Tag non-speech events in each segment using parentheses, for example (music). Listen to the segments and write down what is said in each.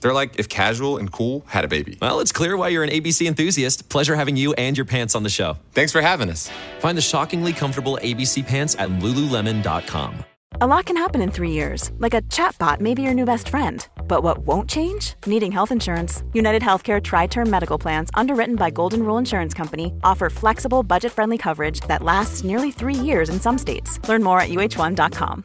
They're like if casual and cool had a baby. Well, it's clear why you're an ABC enthusiast. Pleasure having you and your pants on the show. Thanks for having us. Find the shockingly comfortable ABC pants at lululemon.com. A lot can happen in three years, like a chatbot may be your new best friend. But what won't change? Needing health insurance. United Healthcare Tri Term Medical Plans, underwritten by Golden Rule Insurance Company, offer flexible, budget friendly coverage that lasts nearly three years in some states. Learn more at uh1.com.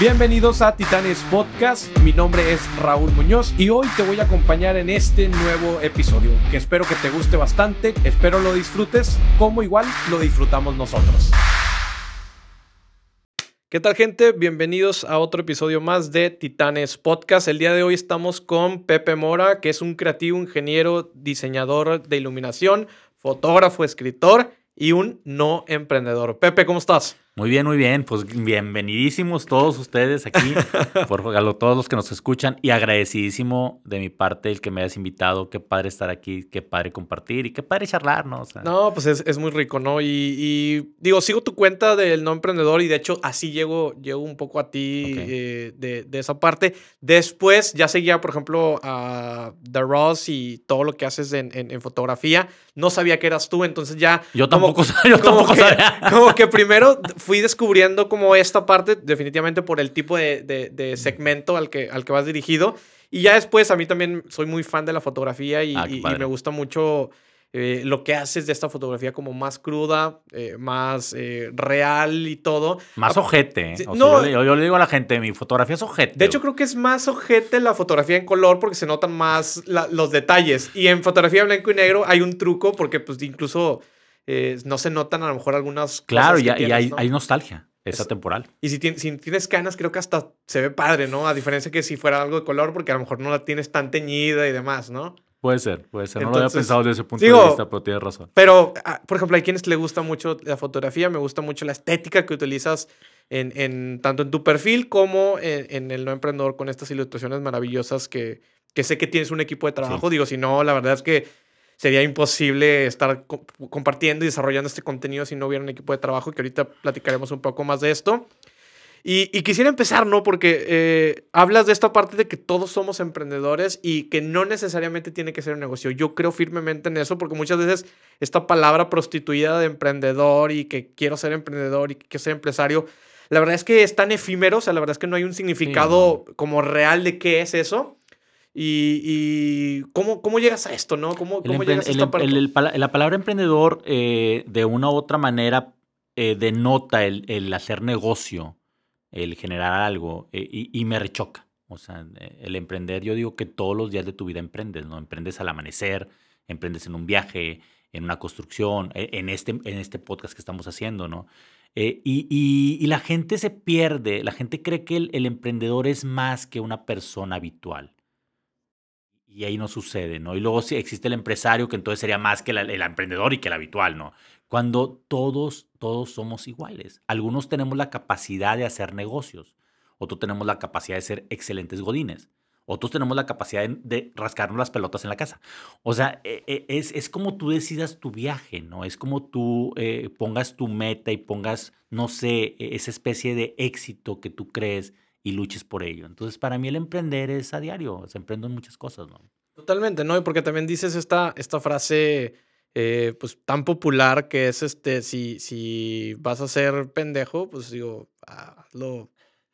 Bienvenidos a Titanes Podcast, mi nombre es Raúl Muñoz y hoy te voy a acompañar en este nuevo episodio que espero que te guste bastante, espero lo disfrutes como igual lo disfrutamos nosotros. ¿Qué tal gente? Bienvenidos a otro episodio más de Titanes Podcast. El día de hoy estamos con Pepe Mora, que es un creativo, ingeniero, diseñador de iluminación, fotógrafo, escritor y un no emprendedor. Pepe, ¿cómo estás? Muy bien, muy bien. Pues bienvenidísimos todos ustedes aquí, (laughs) por todos los que nos escuchan y agradecidísimo de mi parte el que me hayas invitado. Qué padre estar aquí, qué padre compartir y qué padre charlar, ¿no? O sea, No, pues es, es muy rico, ¿no? Y, y, digo, sigo tu cuenta del no emprendedor y de hecho así llego, llego un poco a ti eh, de, de esa parte. Después ya seguía, por ejemplo, a The Ross y todo lo que haces en, en- en fotografía. No sabía que eras tú, entonces ya... Yo tampoco sa- yo como tampoco que, sabía. Como que primero (laughs) fui descubriendo como esta parte, definitivamente por el tipo de, de- de segmento al que, al que vas dirigido. Y ya después, a mí también soy muy fan de la fotografía y, Ah, y- y me gusta mucho eh, lo que haces de esta fotografía como más cruda, eh, más eh, real y todo. Más Ah, ojete. ¿eh? O sea, no. yo, le, yo- yo le digo a la gente, mi fotografía es ojete. De hecho, creo que es más ojete la fotografía en color porque se notan más la- los detalles. Y en fotografía blanco y negro hay un truco porque pues incluso eh, no se notan a lo mejor algunas Claro, cosas y, que y tienes, hay, ¿no? hay nostalgia. Es Es- atemporal. Y si, tien- si tienes canas, creo que hasta se ve padre, ¿no? A diferencia que si fuera algo de color, porque a lo mejor no la tienes tan teñida y demás, ¿no? Puede ser, puede ser. No lo había pensado desde ese punto digo, de vista, pero tienes razón. Pero, ah, por ejemplo, hay quienes le gusta mucho la fotografía, me gusta mucho la estética que utilizas en, en- tanto en tu perfil como en, en el no emprendedor con estas ilustraciones maravillosas que, que sé que tienes un equipo de trabajo. Digo, si no, la verdad es que sería imposible estar co- compartiendo y desarrollando este contenido si no hubiera un equipo de trabajo, que ahorita platicaremos un poco más de esto. Y, y quisiera empezar, ¿no? Porque eh, hablas de esta parte de que todos somos emprendedores y que no necesariamente tiene que ser un negocio. Yo creo firmemente en eso porque muchas veces esta palabra prostituida de emprendedor y que quiero ser emprendedor y que quiero ser empresario, la verdad es que es tan efímero, o sea, la verdad es que no hay un significado como real de qué es eso. Y, y cómo, cómo llegas a esto, ¿no? ¿Cómo, cómo llegas a esta em- parte? el- el pala- la palabra emprendedor, eh, de una u otra manera, eh, denota el, el hacer negocio, el generar algo, eh, y, y me rechoca. O sea, el emprender, yo digo que todos los días de tu vida emprendes, ¿no? Emprendes al amanecer, emprendes en un viaje, en una construcción, en este, en este podcast que estamos haciendo, ¿no? Eh, y, y- y la gente se pierde, la gente cree que el, el emprendedor es más que una persona habitual. Y ahí no sucede, ¿no? Y luego sí existe el empresario, que entonces sería más que el emprendedor y que el habitual, ¿no? Cuando todos, todos somos iguales. Algunos tenemos la capacidad de hacer negocios, otros tenemos la capacidad de ser excelentes godines, otros tenemos la capacidad de, de rascarnos las pelotas en la casa. O sea, e- e- es, es como tú decidas tu viaje, ¿no? Es como tú eh, pongas tu meta y pongas, no sé, e- esa especie de éxito que tú crees y luches por ello. Entonces, para mí el emprender es a diario, se emprendo en muchas cosas, ¿no? Totalmente, ¿no? Y porque también dices esta, esta frase eh, pues tan popular que es este, si, si vas a ser pendejo, pues digo, hazlo.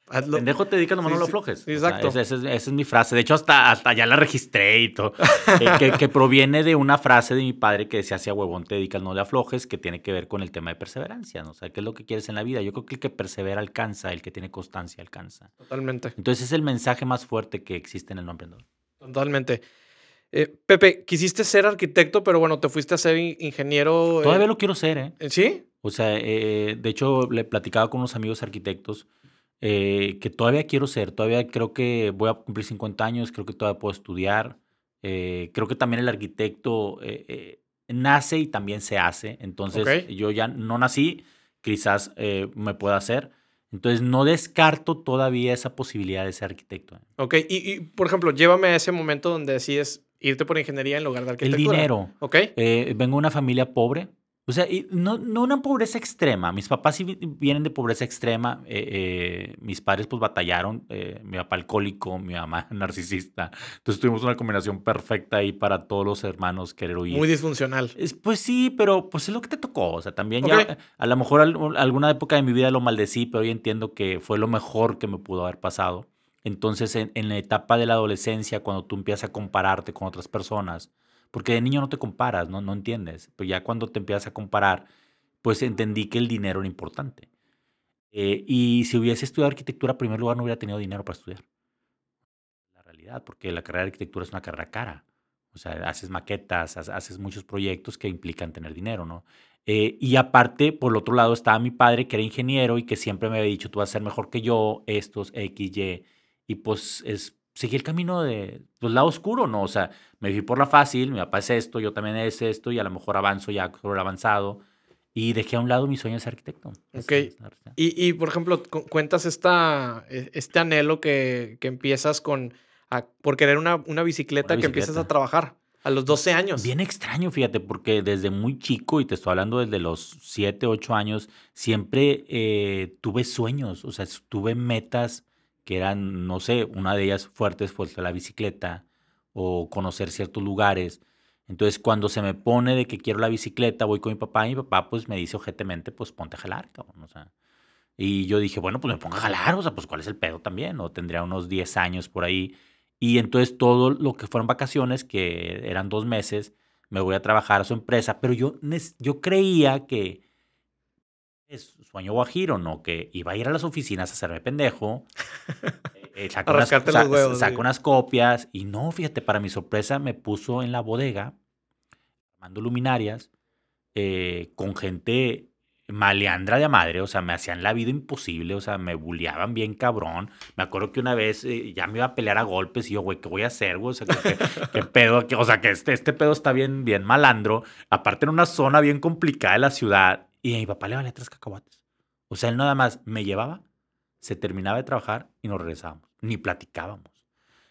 Hazlo. Pendejo te nomás Sí, no lo aflojes. sí, O sea, exacto. esa, es, esa es mi frase. De hecho, hasta, hasta ya la registré y todo. Eh, que, que proviene de una frase de mi padre que decía hacia huevón te dedicas, no le aflojes, que tiene que ver con el tema de perseverancia. ¿no? O sea, ¿qué es lo que quieres en la vida? Yo creo que el que persevera alcanza, el que tiene constancia alcanza. Totalmente, Entonces es el mensaje más fuerte que existe en el no emprendedor. totalmente. Eh, Pepe, quisiste ser arquitecto, pero bueno, te fuiste a ser in- ingeniero. eh, Todavía lo quiero ser, ¿eh? ¿Sí? O sea, de hecho, le platicaba con unos amigos arquitectos eh, que todavía quiero ser, todavía creo que voy a cumplir 50 años, creo que todavía puedo estudiar. eh, creo que también el arquitecto, eh, eh, nace y también se hace. Entonces, Ok. yo ya no nací, quizás eh, me pueda hacer. Entonces, no descarto todavía esa posibilidad de ser arquitecto. Ok, y, y, por ejemplo, llévame a ese momento donde decides irte por ingeniería en lugar de El arquitectura. dinero. Ok. Eh, vengo de una familia pobre. O sea, y no, no una pobreza extrema. Mis papás sí vi- vienen de pobreza extrema. eh, eh, mis padres pues batallaron. eh, mi papá alcohólico, mi mamá (laughs) narcisista. Entonces tuvimos una combinación perfecta ahí para todos los hermanos querer huir. Muy disfuncional. Es- Pues sí, pero pues es lo que te tocó. O sea, también ya, a lo mejor al- alguna época de mi vida lo maldecí, pero hoy entiendo que fue lo mejor que me pudo haber pasado. Entonces, en, en la etapa de la adolescencia, cuando tú empiezas a compararte con otras personas, porque de niño no te comparas, no, no entiendes, pero ya cuando te empiezas a comparar, pues entendí que el dinero era importante. Eh, y si hubiese estudiado arquitectura, en primer lugar, no hubiera tenido dinero para estudiar. La realidad, porque la carrera de arquitectura es una carrera cara. O sea, haces maquetas, ha- haces muchos proyectos que implican tener dinero, ¿no? Eh, y aparte, por el otro lado, estaba mi padre, que era ingeniero y que siempre me había dicho, tú vas a ser mejor que yo, estos, X, Y. Y pues es seguir el camino de, pues, lado oscuro, ¿no? O sea, me fui por la fácil, mi papá es esto, yo también es esto, y a lo mejor avanzo ya sobre el avanzado. Y dejé a un lado mi sueño de ser arquitecto. Ok. Y, y, por ejemplo, cu- cuentas esta, e- este anhelo que, que empiezas con, a- por querer una, una bicicleta Una que empiezas a trabajar a los 12 años. Bien extraño, fíjate, porque desde muy chico, y te estoy hablando desde los 7, 8 años, siempre eh, tuve sueños, o sea, tuve metas que eran, no sé, una de ellas fuertes fue la bicicleta o conocer ciertos lugares. Entonces, cuando se me pone de que quiero la bicicleta, voy con mi papá y mi papá pues me dice ojetemente, pues ponte a jalar, cabrón, o sea. Y yo dije, bueno, pues me pongo a jalar, o sea, pues cuál es el pedo también, o tendría unos 10 años por ahí. Y entonces todo lo que fueron vacaciones, que eran dos meses, me voy a trabajar a su empresa, pero yo, yo creía que es sueño guajiro, ¿no? Que iba a ir a las oficinas a hacerme pendejo, (laughs) eh, saca, unas, rascarte sa- los huevos, saca sí. unas copias, y no, fíjate, para mi sorpresa me puso en la bodega, armando luminarias, eh, con gente maleandra de madre, o sea, me hacían la vida imposible, o sea, me bulleaban bien cabrón. Me acuerdo que una vez eh, ya me iba a pelear a golpes y yo, güey, ¿qué voy a hacer, güey? O sea, ¿qué, qué- qué (laughs) pedo? ¿Qué- o sea, que este, este pedo está bien, bien malandro. Aparte en una zona bien complicada de la ciudad. Y a mi papá le valía tres cacahuates. O sea, él nada más me llevaba, se terminaba de trabajar y nos regresábamos. Ni platicábamos.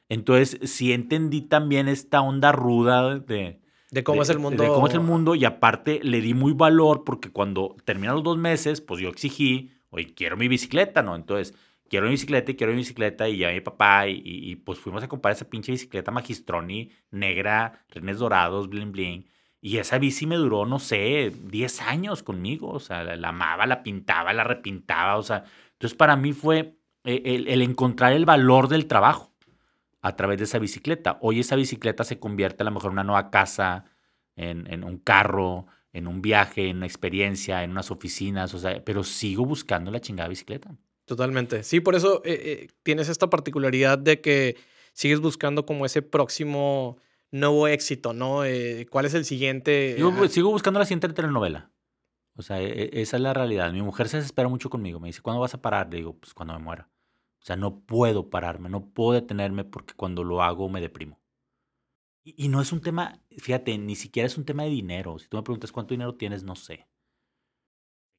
Entonces, sí entendí también esta onda ruda de, De cómo de- es el mundo. De cómo es el mundo y aparte le di muy valor porque cuando terminan los dos meses, pues yo exigí, oye, quiero mi bicicleta, ¿no? Entonces, quiero mi bicicleta y quiero mi bicicleta y ya mi papá y, y- y, pues fuimos a comprar esa pinche bicicleta Magistroni negra, renes dorados, bling bling. Y esa bici me duró, no sé, 10 años conmigo. O sea, la, amaba, la pintaba, la repintaba. O sea, entonces para mí fue eh, el, el encontrar el valor del trabajo a través de esa bicicleta. Hoy esa bicicleta se convierte a lo mejor en una nueva casa, en, en un carro, en un viaje, en una experiencia, en unas oficinas, o sea, pero sigo buscando la chingada bicicleta. Totalmente. Sí, por eso eh, eh, tienes esta particularidad de que sigues buscando como ese próximo nuevo éxito, ¿no? Eh, ¿Cuál es el siguiente? Ah, sigo buscando la siguiente telenovela. O sea, e- e- esa es la realidad. Mi mujer se desespera mucho conmigo. Me dice, ¿cuándo vas a parar? Le digo, pues cuando me muera. O sea, no puedo pararme, no puedo detenerme porque cuando lo hago me deprimo. Y, y no es un tema, fíjate, ni siquiera es un tema de dinero. Si tú me preguntas cuánto dinero tienes, no sé.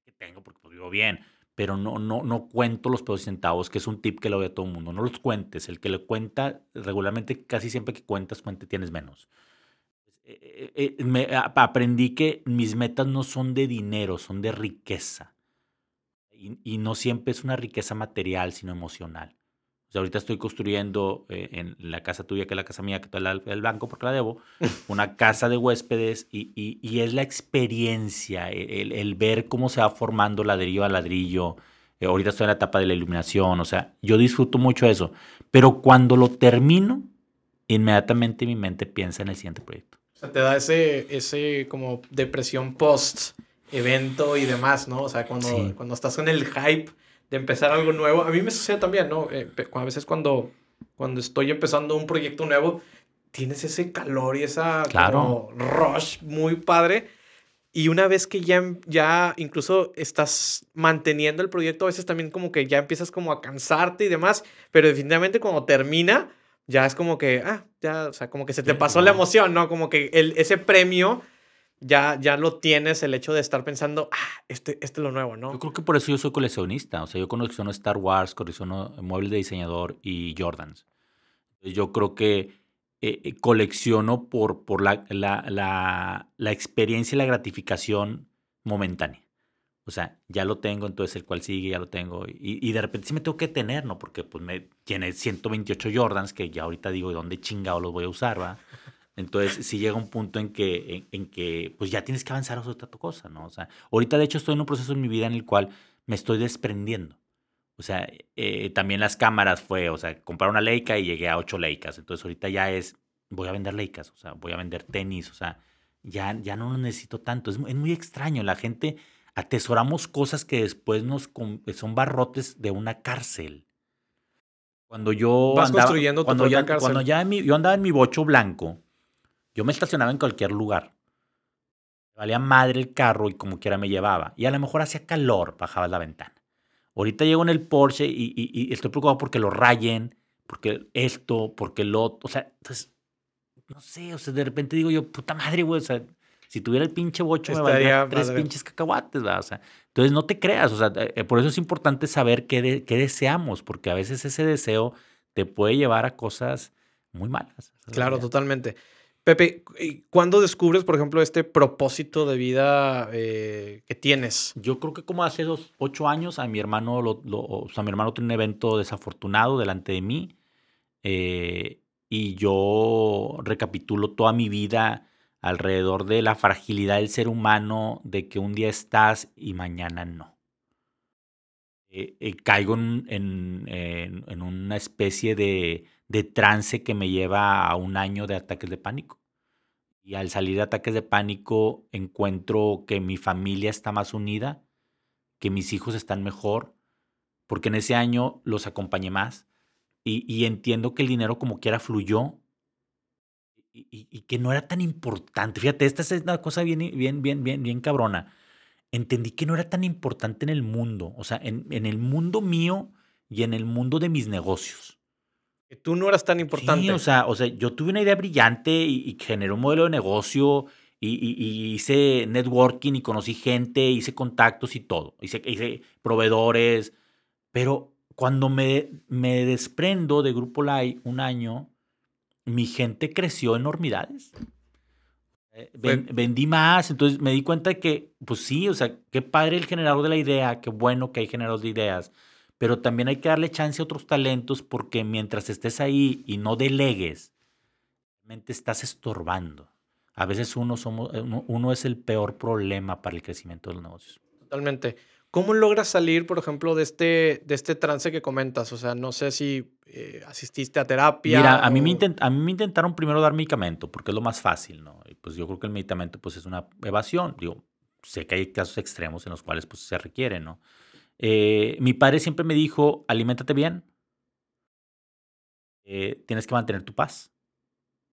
que tengo porque pues, vivo bien, pero no, no, no cuento los pedos y centavos, que es un tip que le doy a todo el mundo. No los cuentes. El que le cuenta, regularmente, casi siempre que cuentas, cuente, tienes menos. Eh, eh, eh, aprendí que mis metas no son de dinero, son de riqueza. Y no siempre es una riqueza material, sino emocional. Sea, ahorita estoy construyendo eh, en la casa tuya, que es la casa mía, que está el, el banco porque la debo, (laughs) una casa de huéspedes y, y- y es la experiencia, e, el, el ver cómo se va formando ladrillo a ladrillo. Eh, ahorita estoy en la etapa de la iluminación, o sea, yo disfruto mucho eso. Pero cuando lo termino, inmediatamente mi mente piensa en el siguiente proyecto. O sea, te da ese, ese como depresión post evento y demás, ¿no? O sea, cuando, Sí. cuando estás en el hype de empezar algo nuevo. A mí me sucede también, ¿no? Eh, a veces cuando, cuando estoy empezando un proyecto nuevo, tienes ese calor y esa Claro. como rush muy padre. Y una vez que ya, ya incluso estás manteniendo el proyecto, a veces también como que ya empiezas como a cansarte y demás, pero definitivamente cuando termina, ya es como que, ah, ya, o sea, como que se te pasó la emoción, ¿no? Como que el, ese premio ya, ya lo tienes el hecho de estar pensando, ah, este, este es lo nuevo, ¿no? Yo creo que por eso yo soy coleccionista. O sea, yo colecciono Star Wars, colecciono muebles de diseñador y Jordans. Yo creo que eh, eh, colecciono por, por la, la, la, la, experiencia y la gratificación momentánea. O sea, ya lo tengo, entonces el cual sigue, ya lo tengo. Y, y de repente sí me tengo que tener, ¿no? Porque pues me tiene 128 Jordans que ya ahorita digo, ¿dónde chingado los voy a usar, va? Entonces, si llega un punto en que, en, que pues ya tienes que avanzar a otra cosa, ¿no? O sea, ahorita de hecho estoy en un proceso en mi vida en el cual me estoy desprendiendo. O sea, eh, también las cámaras fue, o sea, comprar una Leica y llegué a ocho Leicas. Entonces, ahorita ya es, voy a vender Leicas, o sea, voy a vender tenis, o sea, ya, ya no lo necesito tanto. Es, es muy extraño. La gente atesoramos cosas que después nos son barrotes de una cárcel. Cuando yo Vas construyendo tu cuando ya, cárcel. Cuando ya yo andaba en mi bocho blanco, yo me estacionaba en cualquier lugar. Valía madre el carro y como quiera me llevaba. Y a lo mejor hacía calor, bajaba la ventana. Ahorita llego en el Porsche y, estoy preocupado porque lo rayen, porque esto, porque lo otro. O sea, entonces, no sé, o sea, de repente digo yo, puta madre, güey, o sea, si tuviera el pinche bocho me valdría tres pinches cacahuates, ¿verdad? O sea, entonces no te creas, o sea, eh, por eso es importante saber qué, qué deseamos, porque a veces ese deseo te puede llevar a cosas muy malas. Claro, totalmente. Pepe, ¿cuándo descubres, por ejemplo, este propósito de vida eh, que tienes? Yo creo que como hace dos, ocho años a mi hermano, lo, o sea, mi hermano tiene un evento desafortunado delante de mí eh, y yo recapitulo toda mi vida alrededor de la fragilidad del ser humano, de que un día estás y mañana no. Eh, caigo en, una especie de trance que me lleva a un año de ataques de pánico. Y al salir de ataques de pánico encuentro que mi familia está más unida, que mis hijos están mejor, porque en ese año los acompañé más y, entiendo que el dinero como quiera fluyó y, que no era tan importante. Fíjate, esta es una cosa bien, bien, bien, bien, bien cabrona. Entendí que no era tan importante en el mundo, o sea, en, en el mundo mío y en el mundo de mis negocios tú no eras tan importante. Sí, o sea, o sea yo tuve una idea brillante y, generé un modelo de negocio y, hice networking y conocí gente, hice contactos y todo. Hice, hice proveedores. Pero cuando me, me desprendo de Grupo Lai un año, mi gente creció enormidades. Eh, vendí más, entonces me di cuenta de que, pues sí, o sea, qué padre el generador de la idea, qué bueno que hay generadores de ideas pero también hay que darle chance a otros talentos porque mientras estés ahí y no delegues, realmente estás estorbando. A veces uno, somos, eh, uno, es el peor problema para el crecimiento de los negocios. Totalmente. ¿Cómo logras salir, por ejemplo, de este, de este trance que comentas? O sea, no sé si eh, asististe a terapia. Mira, a, mí me a mí me intentaron primero dar medicamento porque es lo más fácil, ¿no? Y pues yo creo que el medicamento pues es una evasión. Digo, sé que hay casos extremos en los cuales pues se requiere, ¿no? Eh, mi padre siempre me dijo, aliméntate bien, eh, tienes que mantener tu paz.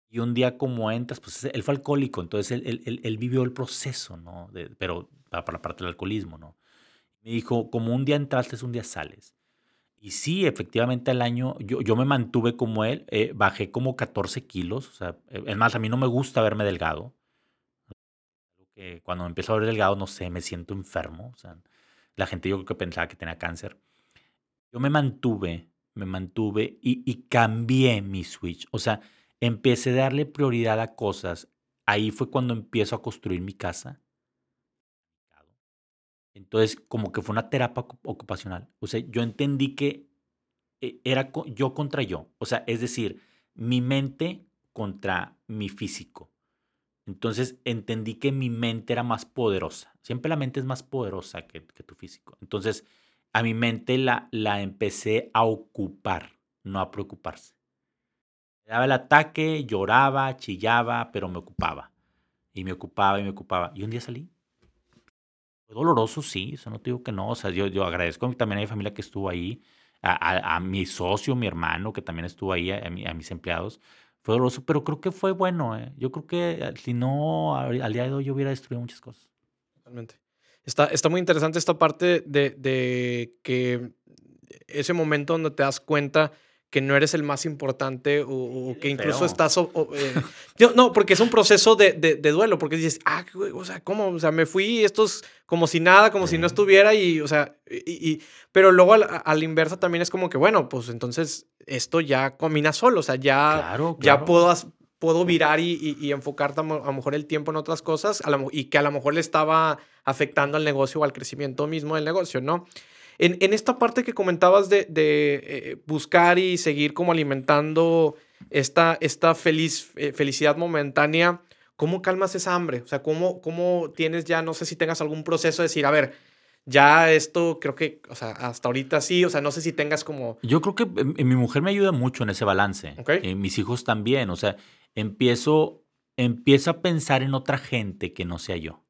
Y un día como entras, pues él fue alcohólico, entonces él, vivió el proceso, ¿no? pero para la parte del alcoholismo, ¿no? Me dijo, como un día entraste, un día sales. Y sí, efectivamente al año yo, yo me mantuve como él, eh, bajé como 14 kilos, o sea, es más, a mí no me gusta verme delgado. Cuando me empiezo a ver delgado, no sé, me siento enfermo, o sea, la gente yo creo que pensaba que tenía cáncer. Yo me mantuve, me mantuve y, cambié mi switch. O sea, empecé a darle prioridad a cosas. Ahí fue cuando empiezo a construir mi casa. Entonces, como que fue una terapia ocupacional. O sea, yo entendí que eh, era yo contra yo. O sea, es decir, mi mente contra mi físico. Entonces entendí que mi mente era más poderosa. Siempre la mente es más poderosa que, tu físico. Entonces a mi mente la, la empecé a ocupar, no a preocuparse. Me daba el ataque, lloraba, chillaba, pero me ocupaba. Y me ocupaba y me ocupaba. Y un día salí. Fue doloroso, sí, eso no te digo que no. O sea, yo, yo agradezco también a mi familia que estuvo ahí, a, mi socio, mi hermano, que también estuvo ahí, a mis empleados fue doloroso, pero creo que fue bueno. ¿eh? Yo creo que eh, si no, al día de hoy yo hubiera destruido muchas cosas. Totalmente. Está, está muy interesante esta parte de, de que ese momento donde te das cuenta que no eres el más importante o, que incluso estás... Eh, no, porque es un proceso de, de, duelo, porque dices, ah, o sea, ¿cómo? O sea, me fui, esto es como si nada, como si no estuviera y, o sea, y, pero luego a, la inversa también es como que, bueno, pues entonces esto ya camina solo, o sea, ya, ya puedo, puedo virar y, y, enfocar a lo mejor el tiempo en otras cosas y que a lo mejor le estaba afectando al negocio o al crecimiento mismo del negocio, ¿no? En, esta parte que comentabas de, eh, buscar y seguir como alimentando esta, esta feliz, eh, felicidad momentánea, ¿cómo calmas esa hambre? O sea, ¿cómo, ¿cómo tienes ya, no sé si tengas algún proceso de decir, a ver, ya esto creo que, o sea, hasta ahorita sí, o sea, no sé si tengas como... Yo creo que eh, mi mujer me ayuda mucho en ese balance. Okay. mis hijos también, o sea, empiezo, empiezo a pensar en otra gente que no sea yo.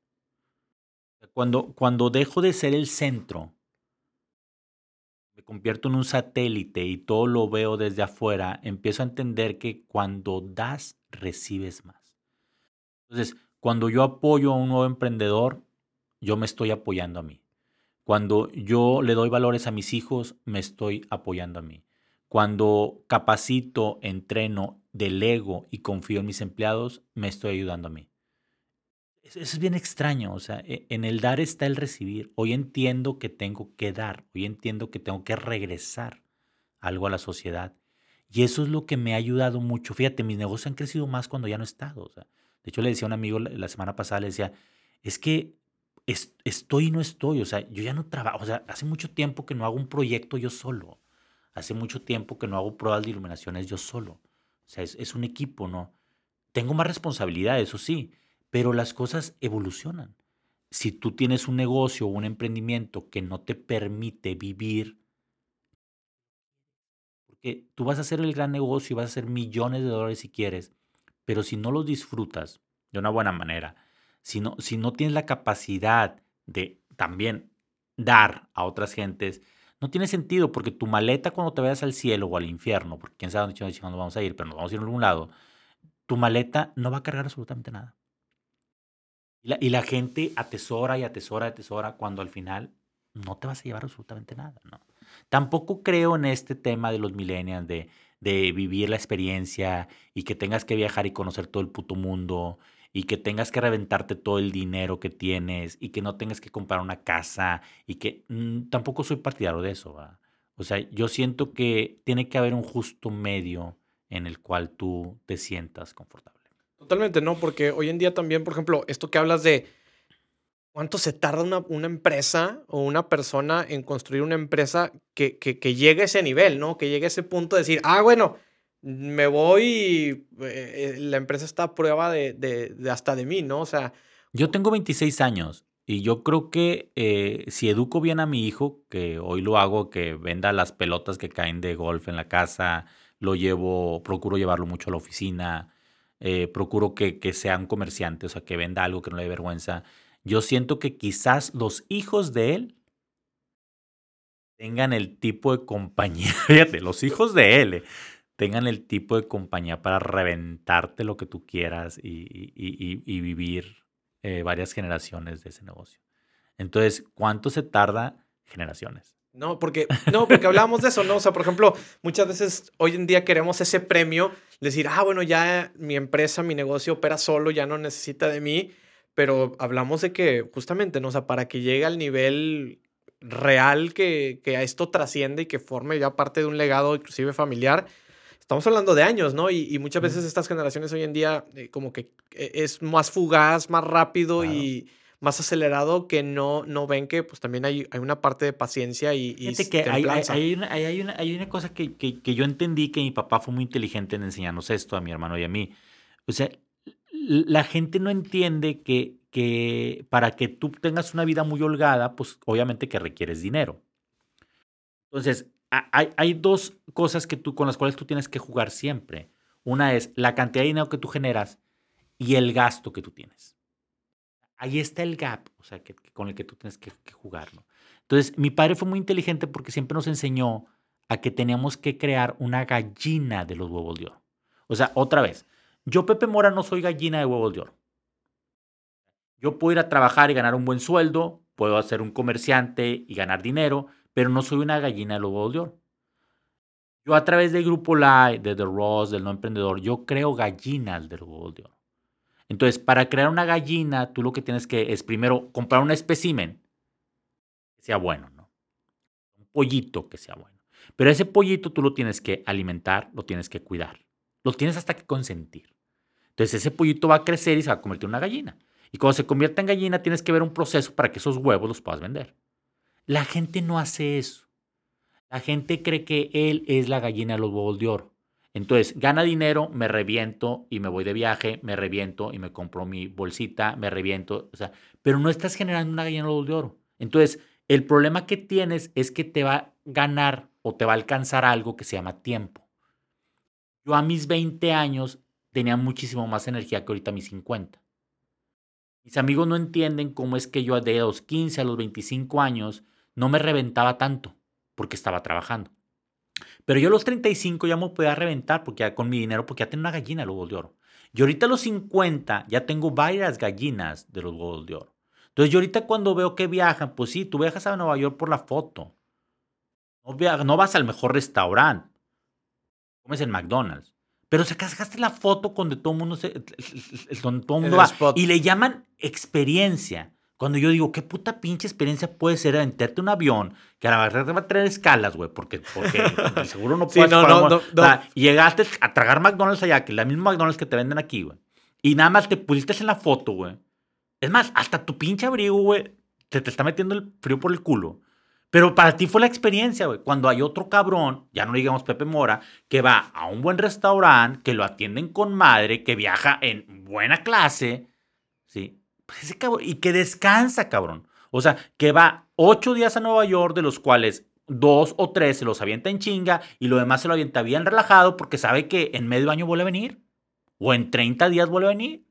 Cuando, cuando dejo de ser el centro convierto en un satélite y todo lo veo desde afuera, empiezo a entender que cuando das, recibes más. Entonces, cuando yo apoyo a un nuevo emprendedor, yo me estoy apoyando a mí. Cuando yo le doy valores a mis hijos, me estoy apoyando a mí. Cuando capacito, entreno, delego y confío en mis empleados, me estoy ayudando a mí. Eso es bien extraño, o sea, e, en el dar está el recibir. Hoy entiendo que tengo que dar, hoy entiendo que tengo que regresar algo a la sociedad. Y eso es lo que me ha ayudado mucho. Fíjate, mis negocios han crecido más cuando ya no he estado. O de hecho, le decía a un amigo la, semana pasada, le decía, es que estoy y no estoy. O sea, yo ya no trabajo. O sea, hace mucho tiempo que no hago un proyecto yo solo. Hace mucho tiempo que no hago pruebas de iluminaciones yo solo. O sea, es, es un equipo, ¿no? Tengo más responsabilidad, eso sí pero las cosas evolucionan. Si tú tienes un negocio o un emprendimiento que no te permite vivir, porque tú vas a hacer el gran negocio y vas a hacer millones de dólares si quieres, pero si no los disfrutas de una buena manera, si no, tienes la capacidad de también dar a otras gentes, no tiene sentido porque tu maleta cuando te vayas al cielo o al infierno, porque quién sabe dónde vamos a ir, pero nos vamos a ir a algún lado, tu maleta no va a cargar absolutamente nada. Y la, gente atesora y atesora y atesora cuando al final no te vas a llevar absolutamente nada, ¿no? Tampoco creo en este tema de los millennials, de, vivir la experiencia y que tengas que viajar y conocer todo el puto mundo y que tengas que reventarte todo el dinero que tienes y que no tengas que comprar una casa y que mm, tampoco soy partidario de eso. O sea, yo siento que tiene que haber un justo medio en el cual tú te sientas confortable. Totalmente, no, porque hoy en día también, por ejemplo, esto que hablas de cuánto se tarda una, empresa o una persona en construir una empresa que, que, que, llegue a ese nivel, ¿no? Que llegue a ese punto de decir, ah, bueno, me voy y eh, eh, la empresa está a prueba de, de, hasta de mí, ¿no? O sea... Yo tengo 26 años y yo creo que eh, si educo bien a mi hijo, que hoy lo hago, que venda las pelotas que caen de golf en la casa, lo llevo, procuro llevarlo mucho a la oficina, eh, procuro que, que sea un comerciante, o sea, que venda algo que no le dé vergüenza. Yo siento que quizás los hijos de él tengan el tipo de compañía, (laughs) fíjate, los hijos de él eh, tengan el tipo de compañía para reventarte lo que tú quieras y, vivir eh, varias generaciones de ese negocio. Entonces, ¿cuánto se tarda? Generaciones. No, porque, no, porque hablábamos de eso, ¿no? O sea, por ejemplo, muchas veces hoy en día queremos ese premio, decir, ah, bueno, ya mi empresa, mi negocio opera solo, ya no necesita de mí, pero hablamos de que justamente, ¿no? O sea, para que llegue al nivel real que, que esto trasciende y que forme ya parte de un legado inclusive familiar, estamos hablando de años, ¿no? Y, muchas veces estas generaciones hoy en día eh, como que eh, es más fugaz, más rápido y más acelerado que no, no ven que pues también hay, hay una parte de paciencia y, y que hay, hay, una, hay, una, hay, una, cosa que, que, que, yo entendí que mi papá fue muy inteligente en enseñarnos esto a mi hermano y a mí. O sea, la gente no entiende que, que para que tú tengas una vida muy holgada, pues obviamente que requieres dinero. Entonces, hay, hay dos cosas que tú, con las cuales tú tienes que jugar siempre. Una es la cantidad de dinero que tú generas y el gasto que tú tienes ahí está el gap, o sea, que, con el que tú tienes que, jugar, Entonces, mi padre fue muy inteligente porque siempre nos enseñó a que teníamos que crear una gallina de los huevos de oro. O sea, otra vez, yo, Pepe Mora, no soy gallina de huevos de oro. Yo puedo ir a trabajar y ganar un buen sueldo, puedo ser un comerciante y ganar dinero, pero no soy una gallina de los huevos de oro. Yo a través del grupo Live, de The Ross, del No Emprendedor, yo creo gallinas del huevo de oro. Entonces, para crear una gallina, tú lo que tienes que es primero comprar un espécimen que sea bueno, ¿no? Un pollito que sea bueno. Pero ese pollito tú lo tienes que alimentar, lo tienes que cuidar. Lo tienes hasta que consentir. Entonces, ese pollito va a crecer y se va a convertir en una gallina. Y cuando se convierta en gallina, tienes que ver un proceso para que esos huevos los puedas vender. La gente no hace eso. La gente cree que él es la gallina de los huevos de oro. Entonces, gana dinero, me reviento y me voy de viaje, me reviento y me compro mi bolsita, me reviento, o sea, pero no estás generando una gallina de oro. Entonces, el problema que tienes es que te va a ganar o te va a alcanzar algo que se llama tiempo. Yo a mis 20 años tenía muchísimo más energía que ahorita a mis 50. Mis amigos no entienden cómo es que yo de los 15 a los 25 años no me reventaba tanto porque estaba trabajando. Pero yo a los 35 ya me podía reventar porque ya, con mi dinero porque ya tengo una gallina de los huevos de oro. Y ahorita a los 50 ya tengo varias gallinas de los huevos de oro. Entonces yo ahorita cuando veo que viajan, pues sí, tú viajas a Nueva York por la foto. No, no vas al mejor restaurante. Comes en McDonald's. Pero sacaste la foto donde todo el mundo, se, donde todo mundo va. Y le llaman experiencia. Cuando yo digo, ¿qué puta pinche experiencia puede ser meterte un avión que a la verdad te va a traer escalas, güey? Porque, porque seguro no (laughs) puedes. no, no, no, y llegaste a tragar McDonald's allá, que es la misma McDonald's que te venden aquí, güey. Y nada más te pusiste en la foto, güey. Es más, hasta tu pinche abrigo, güey, te, te está metiendo el frío por el culo. Pero para ti fue la experiencia, güey. Cuando hay otro cabrón, ya no digamos Pepe Mora, que va a un buen restaurante, que lo atienden con madre, que viaja en buena clase, ¿sí? Ese cabrón, y que descansa, cabrón. O sea, que va ocho días a Nueva York, de los cuales dos o tres se los avienta en chinga y lo demás se lo avienta bien relajado porque sabe que en medio año vuelve a venir. O en 30 días vuelve a venir.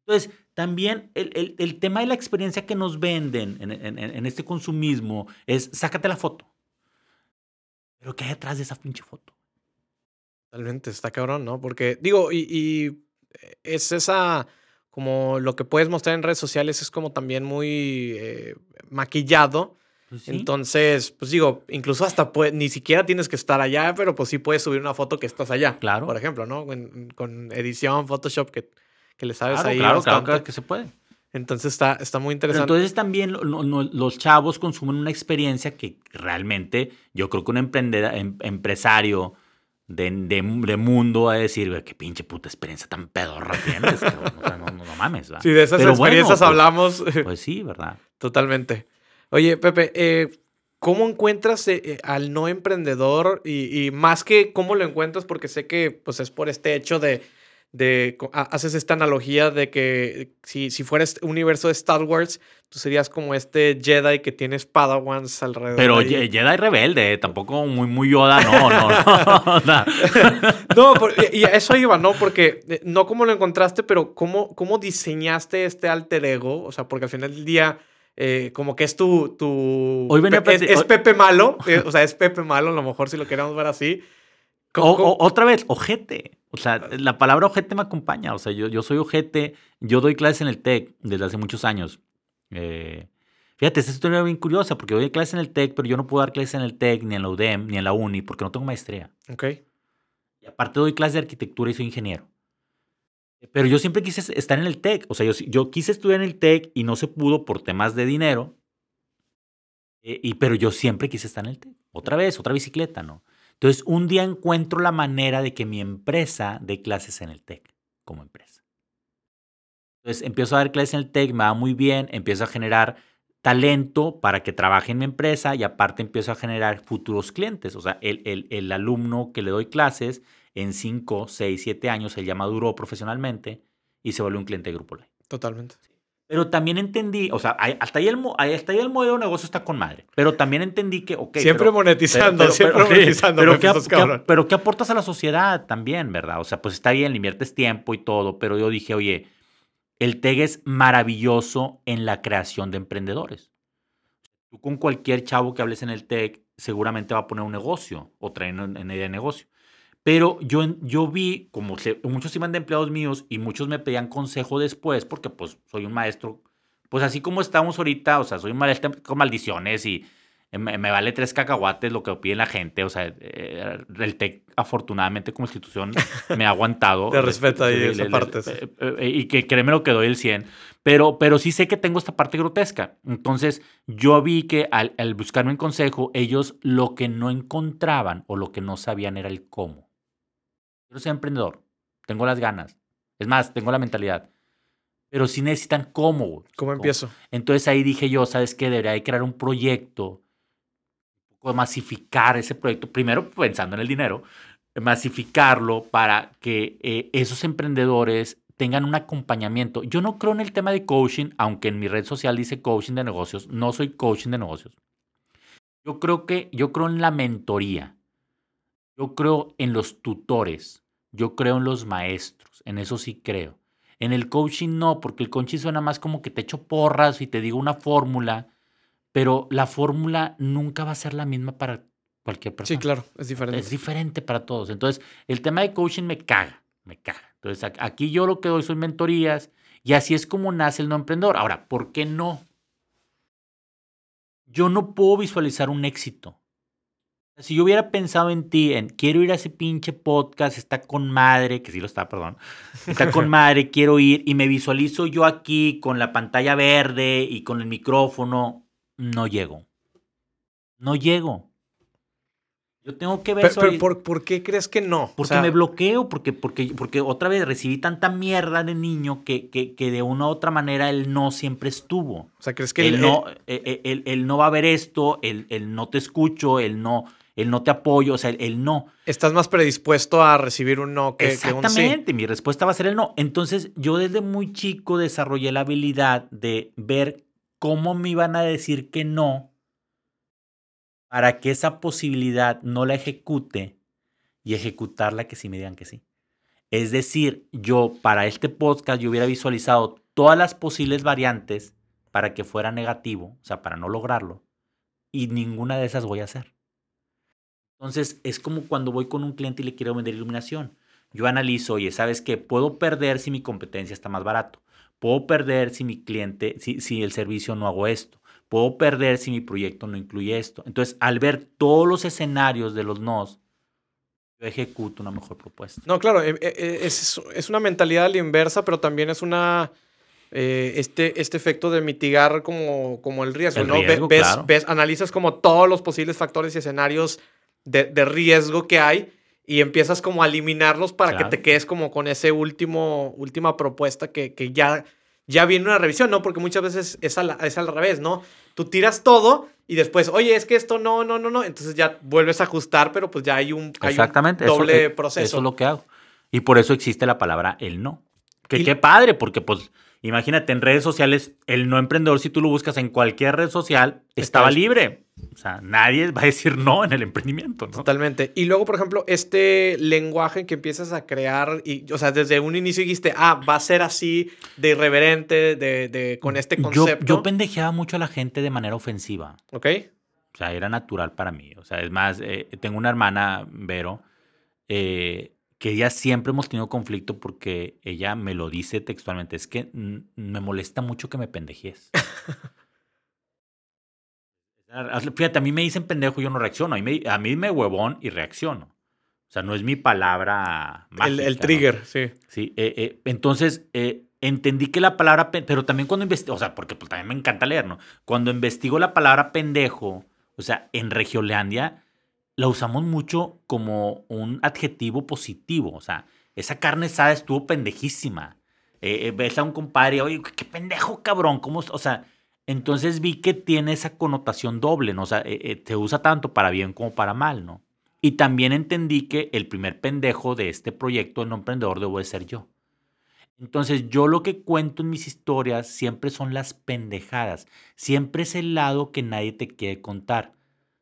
Entonces, también el, tema de la experiencia que nos venden en, este consumismo es sácate la foto. Pero ¿qué hay detrás de esa pinche foto? Totalmente, está cabrón, ¿no? Porque, digo, y, es esa, como lo que puedes mostrar en redes sociales es como también muy eh, maquillado. Pues Entonces, pues digo, incluso hasta ni siquiera tienes que estar allá, pero pues sí puedes subir una foto que estás allá. Claro. Por ejemplo, ¿no? con edición, Photoshop, que que le sabes ahí. Claro, claro, que se puede. Entonces está, está muy interesante. entonces también los chavos consumen una experiencia que realmente yo creo que un emprendedor, em, empresario de, de, mundo a decir, qué pinche puta experiencia tan pedorra tienes. (laughs) no, no, mames. ¿va? Sí, de esas experiencias pues, hablamos. (laughs) Pues sí, ¿verdad? Totalmente. Oye, Pepe, eh, ¿cómo encuentras eh, eh, al no emprendedor? Y, y, más que cómo lo encuentras, porque sé que pues, es por este hecho de de, haces esta analogía de que si, si fueras un universo de Star Wars, tú serías como este Jedi que tienes Padawans alrededor. Pero Jedi rebelde, tampoco muy, muy Yoda, no, no, no. (laughs) (laughs) no, y eso iba, ¿no? Porque eh, no como lo encontraste, pero cómo, cómo diseñaste este alter ego, o sea, porque al final del día... Eh, como que es tu... tu Hoy venía es, Pepe malo, (laughs) eh, o sea, es Pepe malo, a lo mejor si lo queremos ver así. otra vez, ojete. O sea, la palabra ojete me acompaña. O sea, yo, yo soy ojete. Yo doy clases en el TEC desde hace muchos años. Eh, fíjate, esta historia es bien curiosa porque doy clases en el TEC, pero yo no puedo dar clases en el TEC, ni en la UDEM, ni en la UNI, porque no tengo maestría. Ok. Y aparte doy clases de arquitectura y soy ingeniero. Pero yo siempre quise estar en el TEC. O sea, yo, yo quise estudiar en el TEC y no se pudo por temas de dinero. Eh, y, pero yo siempre quise estar en el TEC. Otra vez, otra bicicleta, ¿no? Entonces, un día encuentro la manera de que mi empresa dé clases en el TEC como empresa. Entonces, empiezo a dar clases en el TEC, me va muy bien, empiezo a generar talento para que trabaje en mi empresa y aparte empiezo a generar futuros clientes. O sea, el, alumno que le doy clases en 5, 6, 7 años, él ya maduró profesionalmente y se vuelve un cliente de Grupo Live. Totalmente. Pero también entendí, o sea, hasta ahí, el, hasta ahí el modelo de negocio está con madre. Pero también entendí que, ok. Siempre monetizando, siempre monetizando. Pero, ¿qué, pero ¿qué aportas a la sociedad también, verdad? O sea, pues está bien, inviertes tiempo y todo, pero yo dije, oye, el TEG es maravilloso en la creación de emprendedores. Tú con cualquier chavo que hables en el TEC seguramente va a poner un negocio o traer en idea de negocio. Pero yo, yo vi, como muchos iban de empleados míos y muchos me pedían consejo después, porque pues soy un maestro, pues así como estamos ahorita, o sea, soy un maestro con maldiciones y, me, me vale tres cacahuates lo que pide la gente. O sea, eh, el TEC, afortunadamente, como institución, (laughs) me ha aguantado. Te respeta ahí esa parte, eh, eh, y que créeme lo que doy el 100. Pero, pero sí sé que tengo esta parte grotesca. Entonces, yo vi que al, al buscarme un consejo, ellos lo que no encontraban o lo que no sabían era el cómo. Quiero ser emprendedor. Tengo las ganas. Es más, tengo la mentalidad. Pero sí necesitan cómo. güey. ¿Cómo empiezo? Entonces ahí dije yo, ¿sabes qué? Debería de crear un proyecto, un poco masificar ese proyecto, primero pensando en el dinero, masificarlo para que eh, esos emprendedores tengan un acompañamiento. Yo no creo en el tema de coaching, aunque en mi red social dice coaching de negocios, no soy coaching de negocios. Yo creo que yo creo en la mentoría. Yo creo en los tutores. Yo creo en los maestros. En eso sí creo. En el coaching no, porque el coaching suena más como que te echo porras y te digo una fórmula, pero la fórmula nunca va a ser la misma para cualquier persona. Sí, claro, es diferente. Es diferente para todos. Entonces, el tema de coaching me caga, me caga. Entonces, aquí yo lo que doy son mentorías y así es como nace el no emprendedor. Ahora, ¿por qué no? Yo no puedo visualizar un éxito. Si yo hubiera pensado en ti, en quiero ir a ese pinche podcast, está con madre, que sí lo está, perdón, está con (laughs) madre, quiero ir, y me visualizo yo aquí con la pantalla verde y con el micrófono, no llego. No llego. Yo tengo que ver Pero, pero ¿por, por qué crees que no? O porque sea, me bloqueo, porque, porque, porque otra vez recibí tanta mierda de niño que, que, que de una u otra manera el no siempre estuvo. o sea, ¿crees que el- no, eh, eh, el no va a ver esto, el, el no te escucho, el no, el no te apoyo, o sea, el, el no. estás más predispuesto a recibir un no que, que un sí? Exactamente, mi respuesta va a ser el no. Entonces, yo desde muy chico desarrollé la habilidad de ver cómo me iban a decir que no para que esa posibilidad no la ejecute y ejecutarla que sí me digan que sí. Es decir, yo para este podcast yo hubiera visualizado todas las posibles variantes para que fuera negativo, o sea, para no lograrlo, y ninguna de esas voy a hacer. Entonces, es como cuando voy con un cliente y le quiero vender iluminación. Yo analizo, oye, ¿sabes qué? Puedo perder si mi competencia está más barato. Puedo perder si mi cliente, si, si el servicio no hago esto. Puedo perder si mi proyecto no incluye esto. Entonces, al ver todos los escenarios de los nos, yo ejecuto una mejor propuesta. No, claro, eh, eh, es, es una mentalidad a la inversa, pero también es una. eh, este, este efecto de mitigar como, como el riesgo, El ¿no? Ve- riesgo, ves, claro. ves- analizas como todos los posibles factores y escenarios de, de riesgo que hay y empiezas como a eliminarlos para Claro. que te quedes como con ese último, última propuesta que, que ya, ya viene una revisión, ¿no? Porque muchas veces es al, es al revés, ¿no? Tú tiras todo y después, oye, es que esto no, no, no, no. Entonces ya vuelves a ajustar, pero pues ya hay un, hay Exactamente. doble proceso. Eso es lo que hago. Y por eso existe la palabra el no. Que Y- qué padre, porque pues imagínate en redes sociales, el no emprendedor, si tú lo buscas en cualquier red social, estaba libre. O sea, nadie va a decir no en el emprendimiento, ¿no? Totalmente. Y luego, por ejemplo, este lenguaje que empiezas a crear, y, o sea, desde un inicio dijiste, ah, va a ser así de irreverente, de, de- con este Yo, concepto. yo pendejeaba mucho a la gente de manera ofensiva. ¿Ok? O sea, era natural para mí. O sea, es más, eh, tengo una hermana, Vero, eh, que ella siempre hemos tenido conflicto porque ella me lo dice textualmente. Es que me molesta mucho que me pendejes. (laughs) Fíjate, a mí me dicen pendejo y yo no reacciono. A mí me, a mí me huevón y reacciono. O sea, no es mi palabra El, mágica. el ¿no? trigger, sí. Sí, eh, eh, entonces eh, entendí que la palabra, pe- pero también cuando investigo, o sea, porque pues, también me encanta leer, ¿no? Cuando investigo la palabra pendejo, o sea, en Regiolandia, la usamos mucho como un adjetivo positivo, o sea, esa carne asada estuvo pendejísima. Ves a un compadre, oye, qué pendejo, cabrón, ¿cómo? es?" O sea, entonces vi que tiene esa connotación doble, ¿no? O sea, eh, eh, se usa tanto para bien como para mal, ¿no? Y también entendí que el primer pendejo de este proyecto, el no emprendedor, debo de ser yo. Entonces, yo lo que cuento en mis historias siempre son las pendejadas. Siempre es el lado que nadie te quiere contar.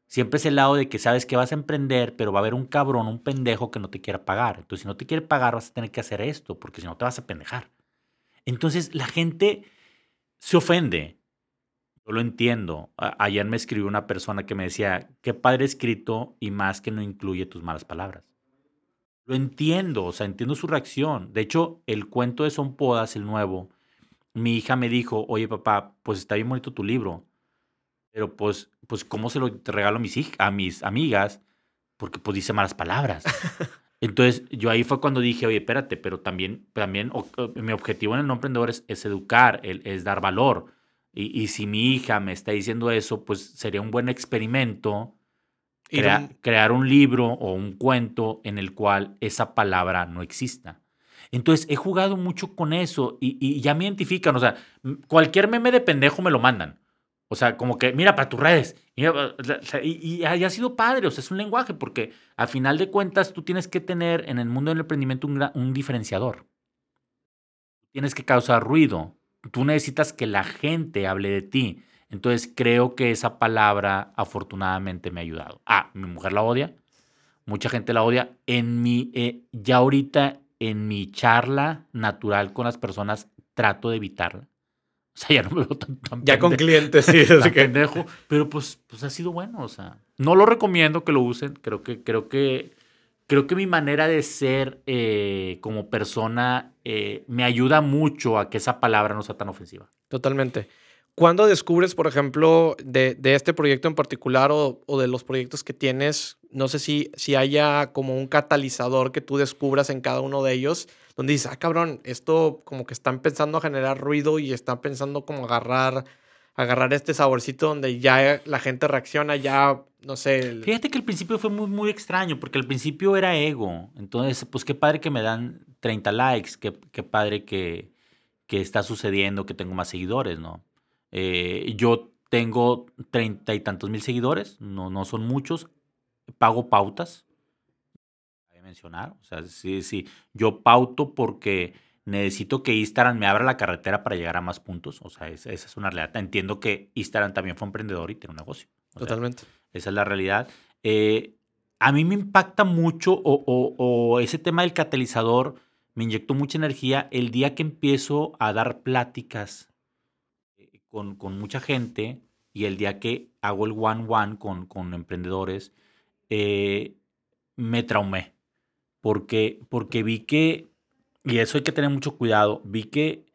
Siempre es el lado de que sabes que vas a emprender, pero va a haber un cabrón, un pendejo que no te quiera pagar. Entonces, si no te quiere pagar, vas a tener que hacer esto, porque si no te vas a pendejar. Entonces, la gente se ofende. Yo lo entiendo. A- Ayer me escribió una persona que me decía, qué padre escrito y más que no incluye tus malas palabras. Lo entiendo, o sea, entiendo su reacción. De hecho, el cuento de Son Podas, el nuevo, mi hija me dijo, oye papá, pues está bien bonito tu libro, Pero pues, pues ¿cómo se lo regalo a mis, a mis amigas? Porque pues dice malas palabras. (laughs) Entonces, yo ahí fue cuando dije, oye, espérate, pero también, también o- o- mi objetivo en el no emprendedor es, es educar, el- es dar valor. Y, y si mi hija me está diciendo eso, pues sería un buen experimento crea- un- crear un libro o un cuento en el cual esa palabra no exista. Entonces, he jugado mucho con eso y, y ya me identifican. O sea, cualquier meme de pendejo me lo mandan. O sea, como que, mira, para tus redes. Mira, y, y ha, sido padre. O sea, es un lenguaje porque al final de cuentas tú tienes que tener en el mundo del emprendimiento un, un diferenciador. Tienes que causar ruido. Tú necesitas que la gente hable de ti. Entonces creo que esa palabra afortunadamente me ha ayudado. Ah, mi mujer la odia. Mucha gente la odia. En mi, eh, ya ahorita en mi charla natural con las personas trato de evitarla. O sea, (laughs) ya no me veo tan, tan Ya con clientes, sí. así que- pendejo. Pero pues, pues ha sido bueno. O sea, no lo recomiendo que lo usen. Creo que, creo que, creo que mi manera de ser eh, como persona eh, me ayuda mucho a que esa palabra no sea tan ofensiva. Totalmente. ¿Cuándo descubres, por ejemplo, de, este proyecto en particular o, o de los proyectos que tienes, no sé si, si haya como un catalizador que tú descubras en cada uno de ellos, donde dices, ah, cabrón, esto como que están pensando a generar ruido y están pensando como agarrar, agarrar este saborcito donde ya la gente reacciona, ya, no sé, Fíjate que al principio fue muy, muy extraño, porque al principio era ego. Entonces, pues qué padre que me dan 30 likes, qué, qué padre que, que está sucediendo, que tengo más seguidores, ¿no? Eh, yo tengo treinta y tantos mil seguidores, no, no son muchos, pago pautas, mencionar, o sea, sí, sí, yo pauto porque necesito que Instagram me abra la carretera para llegar a más puntos, o sea, esa, esa es una realidad. Entiendo que Instagram también fue emprendedor y tiene un negocio. o sea, totalmente. esa es la realidad. Eh, a mí me impacta mucho o, o- o ese tema del catalizador me inyectó mucha energía el día que empiezo a dar pláticas eh, con, con mucha gente y el día que hago el one-one con, con emprendedores, eh, me traumé. Porque, porque vi que, y eso hay que tener mucho cuidado, vi que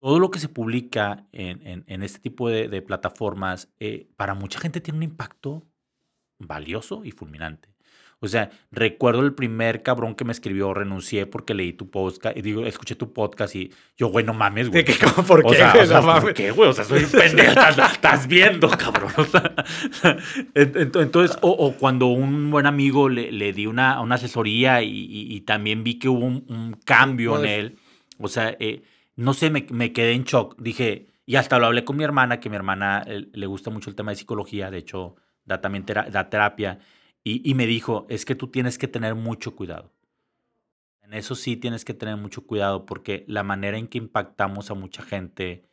todo lo que se publica en, en- en este tipo de, de plataformas, eh, para mucha gente tiene un impacto valioso y fulminante. O sea, recuerdo el primer cabrón que me escribió, renuncié porque leí tu podcast, y digo, escuché tu podcast y yo, güey, no mames, güey. ¿De qué? ¿Por O qué? sea, (laughs) güey? o sea, No ¿por mames. qué, güey? O sea, soy un pendejo. Estás, estás viendo, cabrón. O sea, ent- ent- entonces, o, o cuando un buen amigo le, le di una, una asesoría y, y- y también vi que hubo un, un cambio en él. O sea, eh, no sé, me, me quedé en shock. Dije, y hasta lo hablé con mi hermana, que mi hermana eh, le gusta mucho el tema de psicología. De hecho, da también tera- da terapia. Y, me dijo, es que tú tienes que tener mucho cuidado. En eso sí tienes que tener mucho cuidado porque la manera en que impactamos a mucha gente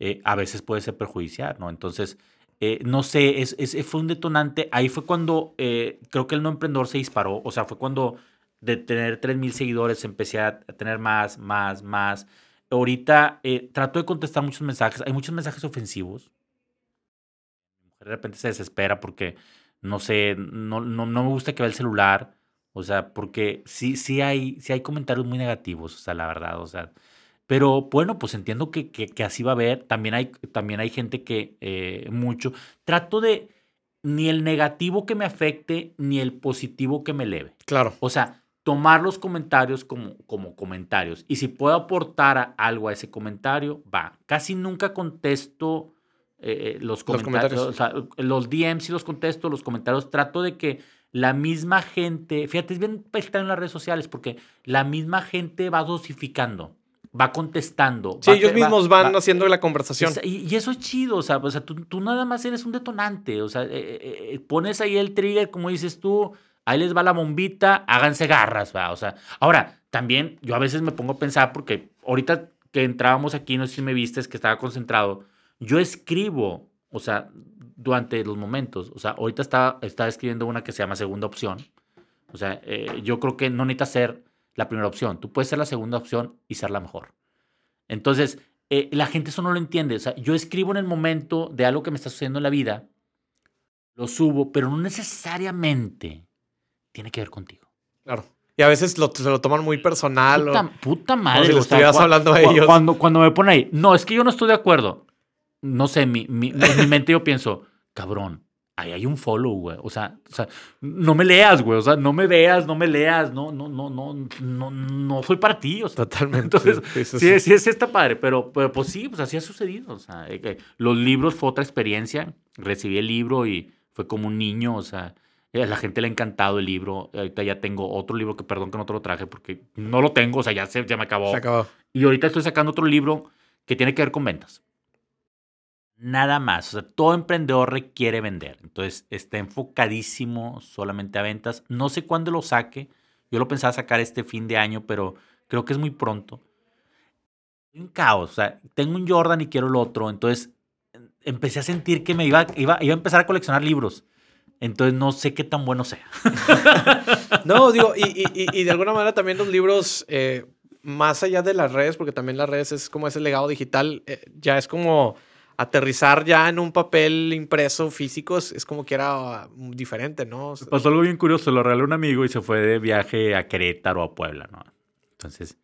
eh, a veces puede ser perjudicial, ¿no? Entonces, eh, no sé, es, es- fue un detonante. Ahí fue cuando eh, creo que el no emprendedor se disparó. O sea, fue cuando de tener 3 mil seguidores empecé a tener más, más, más. Ahorita trato de contestar muchos mensajes. Hay muchos mensajes ofensivos. De repente se desespera porque, no sé, no, no, no me gusta que vea el celular. O sea, porque sí, sí, hay, sí hay comentarios muy negativos, o sea, la verdad, o sea. Pero bueno, pues entiendo que, que, que así va a haber. También hay, también hay gente que eh, mucho. Trato de ni el negativo que me afecte, ni el positivo que me eleve. Claro. O sea, tomar los comentarios como, como comentarios. Y si puedo aportar a- algo a ese comentario, va. Casi nunca contesto eh, eh, los, Los comentarios. comentarios. O sea, los DMs sí los contesto, los comentarios trato de que la misma gente, fíjate, es bien estar en las redes sociales porque la misma gente va dosificando, va contestando. Sí, va- ellos va- mismos van va- haciendo la conversación. Y, y eso es chido, o sea, o sea tú, tú nada más eres un detonante, o sea, eh, pones ahí el trigger, como dices tú, ahí les va la bombita, háganse garras, va, o sea, ahora, también yo a veces me pongo a pensar, porque ahorita que entrábamos aquí, no sé si me viste, que estaba concentrado, yo escribo, o sea, durante los momentos, o sea, ahorita estaba, estaba escribiendo una que se llama segunda opción, o sea, eh, yo creo que no necesitas ser la primera opción, tú puedes ser la segunda opción y ser la mejor. Entonces, eh, la gente eso no lo entiende. O sea, yo escribo en el momento de algo que me está sucediendo en la vida, lo subo, pero no necesariamente tiene que ver contigo. Claro. Y a veces lo, se lo toman muy personal. o- Puta, madre. si le o sea, estuvieras hablando a ellos. Cuando, cuando me ponen ahí, no, es que yo no estoy de acuerdo. No sé, mi, mi- en mi mente yo pienso, cabrón, ahí hay un follow, güey. O sea, o sea, no me leas, güey. O sea, no me veas, no me leas. No, no, no, no, no, no soy para ti. O sea, Totalmente. entonces, Sí, sí, sí, está padre, pero, pero pues sí, pues así ha sucedido. O sea, los libros fue otra experiencia. Recibí el libro y fue como un niño, o sea, eh, a la gente le ha encantado el libro. Ahorita ya tengo otro libro que perdón que no te lo traje porque no lo tengo, o sea, ya, se, ya me acabó. Se acabó. Y ahorita estoy sacando otro libro que tiene que ver con ventas. Nada más. O sea, todo emprendedor requiere vender. Entonces, está enfocadísimo solamente a ventas. No sé cuándo lo saque. Yo lo pensaba sacar este fin de año, pero creo que es muy pronto. Un caos. O sea, tengo un Jordan y quiero el otro. Entonces, em- empecé a sentir que me iba, iba, iba a empezar a coleccionar libros. Entonces, no sé qué tan bueno sea. (laughs) No, digo, y- y- y de alguna manera también los libros, eh, más allá de las redes, porque también las redes es como ese legado digital, eh, ya es como aterrizar ya en un papel impreso físico, es, es como que era uh, diferente, ¿no? O sea, Pasó algo bien curioso, lo regaló un amigo y se fue de viaje a Querétaro, a Puebla, ¿no? Entonces,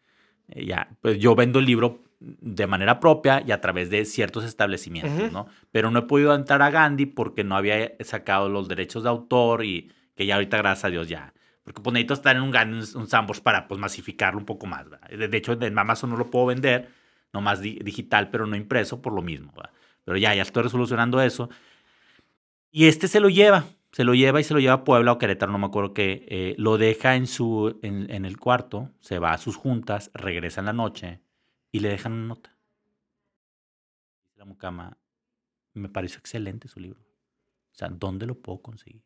eh, ya, pues yo vendo el libro de manera propia y a través de ciertos establecimientos. ¿no? Pero no he podido entrar a Gandhi porque no había sacado los derechos de autor y que ya ahorita, gracias a Dios, ya. Porque pues necesito estar en un Gandhi, un, Sambors para pues masificarlo un poco más, ¿verdad? De, de hecho, en Amazon no lo puedo vender, nomás di- digital, pero no impreso por lo mismo, ¿verdad? Pero ya, ya estoy resolucionando eso. Y este se lo lleva, se lo lleva y se lo lleva a Puebla o Querétaro, no me acuerdo qué. eh, lo deja en, su, en, en el cuarto, se va a sus juntas, regresa en la noche y le dejan una nota. La mucama, me pareció excelente su libro. O sea, ¿dónde lo puedo conseguir?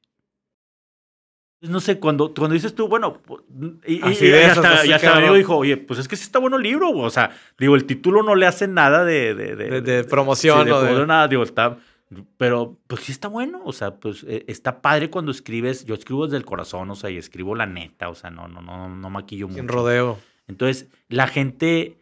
No sé, cuando, cuando dices tú, bueno, y, y- Así y hasta, esas, y hasta amigo dijo, oye, pues es que sí está bueno el libro, güey". o sea, digo, el título no le hace nada de... De, De- de promoción sí, o de- nada, digo, está... Pero, pues sí está bueno, o sea, pues eh, está padre cuando escribes, yo escribo desde el corazón, o sea, y escribo la neta, o sea, no, no, no, no maquillo mucho. sin rodeo. Entonces, la gente,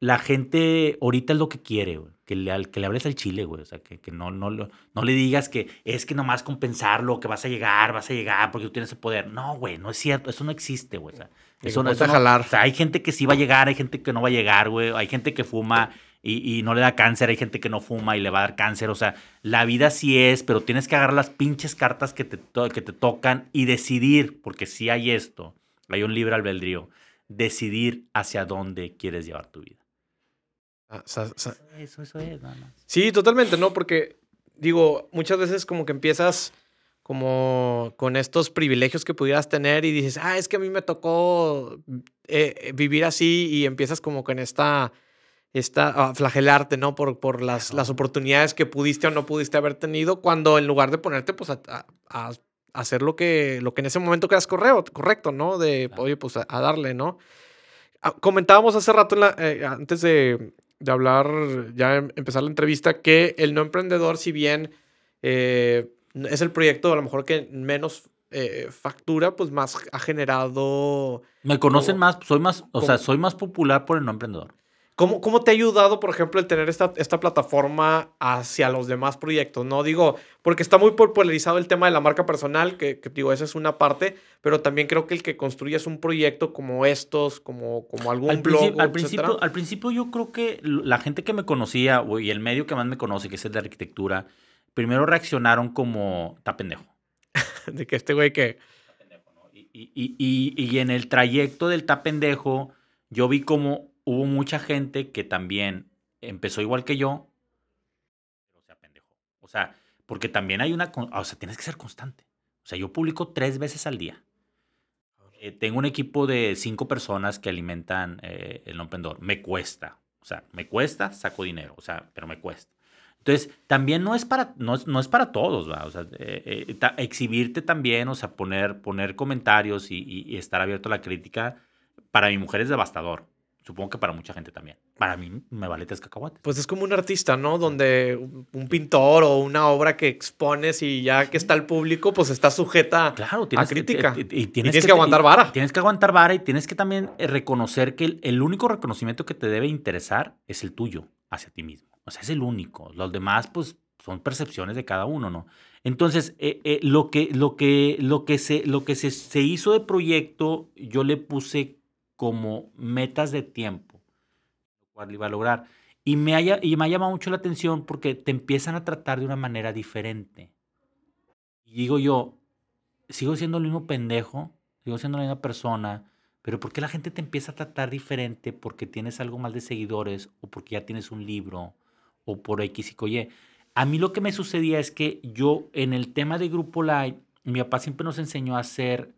la gente ahorita es lo que quiere, güey. Que le, que le hables al chile, güey. O sea, que, que no, no, lo- no le digas que es que nomás compensarlo, que vas a llegar, vas a llegar porque tú tienes el poder. No, güey, no es cierto. Eso no existe, güey. O sea, eso, no- eso a no- jalar. o sea, hay gente que sí va a llegar, hay gente que no va a llegar, güey. Hay gente que fuma y, y no le da cáncer, hay gente que no fuma y le va a dar cáncer. O sea, la vida sí es, pero tienes que agarrar las pinches cartas que te, que te tocan y decidir, porque sí hay esto. Hay un libre albedrío. Decidir hacia dónde quieres llevar tu vida. Ah, Eso, eso es, nada más. Sí, totalmente, ¿no? Porque, digo, muchas veces como que empiezas como con estos privilegios que pudieras tener y dices, ah, es que a mí me tocó eh, eh, vivir así y empiezas como con esta, esta a flagelarte, ¿no? Por, por las, las oportunidades que pudiste o no pudiste haber tenido, cuando en lugar de ponerte, pues, a, a- a hacer lo que, lo que en ese momento creas correo, correcto, ¿no? De, Claro. oye, pues, a, a darle, ¿no? Ah, Comentábamos hace rato, en la- eh, antes de, de hablar, ya em- empezar la entrevista, que el no emprendedor, si bien eh, es el proyecto a lo mejor que menos eh, factura, pues más ha generado... Me conocen Como- más, soy más, o sea, soy más popular por el no emprendedor. ¿Cómo, ¿Cómo te ha ayudado, por ejemplo, el tener esta, esta plataforma hacia los demás proyectos? No digo, porque está muy popularizado el tema de la marca personal, que, que digo, esa es una parte, pero también creo que el que construyas un proyecto como estos, como, como algún Al, blog, al, principio, al principio yo creo que la gente que me conocía y el medio que más me conoce, que es el de arquitectura, primero reaccionaron como, está pendejo. (laughs) de que este güey que... Y, y- y- y en el trayecto del ta pendejo, yo vi como hubo mucha gente que también empezó igual que yo, pero se apendejó. O sea, porque también hay una, o sea, tienes que ser constante. O sea, yo publico tres veces al día. Eh, tengo un equipo de cinco personas que alimentan eh, el no emprendedor. Me cuesta. O sea, me cuesta, saco dinero. O sea, pero me cuesta. Entonces, también no es para, no es, no es para todos, ¿va? O sea, eh, eh, exhibirte también, o sea, poner, poner comentarios y- y estar abierto a la crítica, para mi mujer es devastador. Supongo que para mucha gente también. Para mí me vale tres cacahuates. Pues es como un artista, ¿no? Donde un pintor o una obra que expones y ya que está al público, pues está sujeta Claro, tienes a crítica. Que, y, y tienes que aguantar vara. Tienes que aguantar vara y tienes que también eh, reconocer que el, el único reconocimiento que te debe interesar es el tuyo hacia ti mismo. O sea, es el único. Los demás, pues, son percepciones de cada uno, ¿no? Entonces, eh, eh, lo que, lo que, lo que, se, lo que se, se hizo de proyecto, yo le puse como metas de tiempo, lo iba a lograr. Y me, haya, y me ha llamado mucho la atención porque te empiezan a tratar de una manera diferente. Y digo yo, sigo siendo el mismo pendejo, sigo siendo la misma persona, pero ¿por qué la gente te empieza a tratar diferente porque tienes algo más de seguidores o porque ya tienes un libro o por X y Y? A mí lo que me sucedía es que yo en el tema de Grupo Light, mi papá siempre nos enseñó a ser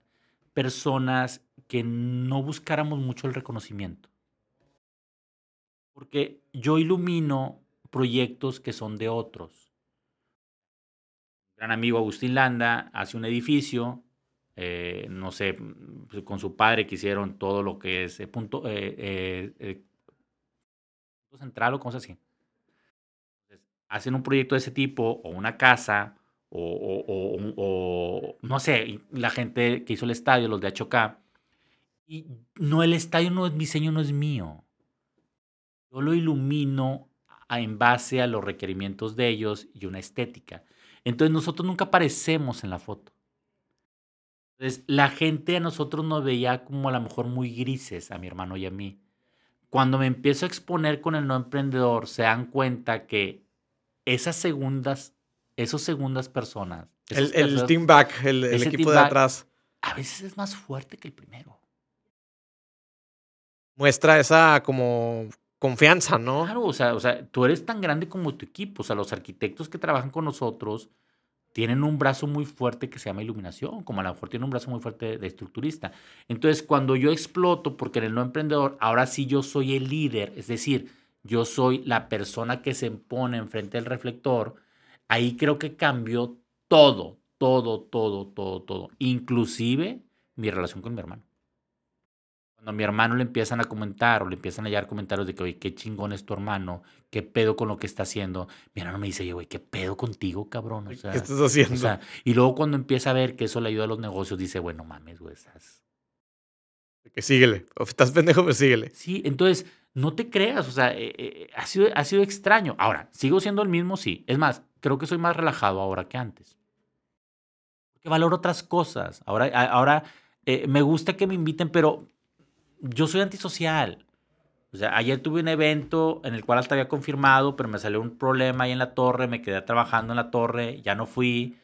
personas que no buscáramos mucho el reconocimiento. Porque yo ilumino proyectos que son de otros. gran amigo Agustín Landa hace un edificio, eh, no sé, pues, con su padre que hicieron todo lo que es eh, punto, eh, central o cosas así. hacen un proyecto de ese tipo, o una casa, o, no sé, la gente que hizo el estadio, los de HOK, y no, el estadio no es mi diseño, no es mío. Yo lo ilumino en base a los requerimientos de ellos y una estética. Entonces nosotros nunca aparecemos en la foto. Entonces la gente a nosotros nos veía como a lo mejor muy grises, a mi hermano y a mí. Cuando me empiezo a exponer con el no emprendedor, se dan cuenta que esas segundas esos segundas personas. El, team back, el, equipo de atrás. A veces es más fuerte que el primero. Muestra esa como confianza, ¿no? Claro, o sea, o sea, tú eres tan grande como tu equipo. O sea, los arquitectos que trabajan con nosotros tienen un brazo muy fuerte que se llama iluminación, como a lo mejor tiene un brazo muy fuerte de estructurista. Entonces, cuando yo exploto, porque en el no emprendedor, ahora sí yo soy el líder, es decir, yo soy la persona que se pone enfrente del reflector ahí creo que cambió todo, todo, todo, todo, todo. Inclusive mi relación con mi hermano. Cuando a mi hermano le empiezan a comentar o le empiezan a hallar comentarios de que, oye, qué chingón es tu hermano, qué pedo con lo que está haciendo, mi hermano me dice, güey, qué pedo contigo, cabrón. O sea, ¿Qué estás haciendo? O sea, y luego cuando empieza a ver que eso le ayuda a los negocios, dice, bueno, mames, güey, estás. Que síguele. O estás pendejo, pero síguele. Sí, entonces, no te creas, o sea, eh, eh, ha, sido, ha sido extraño. Ahora, ¿sigo siendo el mismo? Sí. Es más, creo que soy más relajado ahora que antes. Porque valoro otras cosas. Ahora, ahora eh, me gusta que me inviten, pero yo soy antisocial. O sea, ayer tuve un evento en el cual hasta había confirmado, pero me salió un problema ahí en la torre, me quedé trabajando en la torre, ya no fui.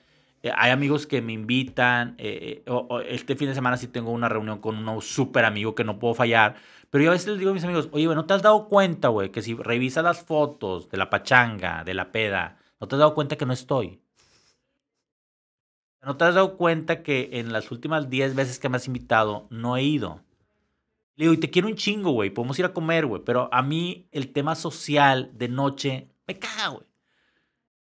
hay amigos que me invitan. este fin de semana sí tengo una reunión con un súper amigo que no puedo fallar pero yo a veces les digo a mis amigos, oye, güey, ¿no te has dado cuenta, güey, que si revisas las fotos de la pachanga, de la peda, ¿no te has dado cuenta que no estoy? ¿No te has dado cuenta que en las últimas 10 veces que me has invitado no he ido? Le digo, y te quiero un chingo, güey, podemos ir a comer, güey, pero a mí el tema social de noche me caga, güey.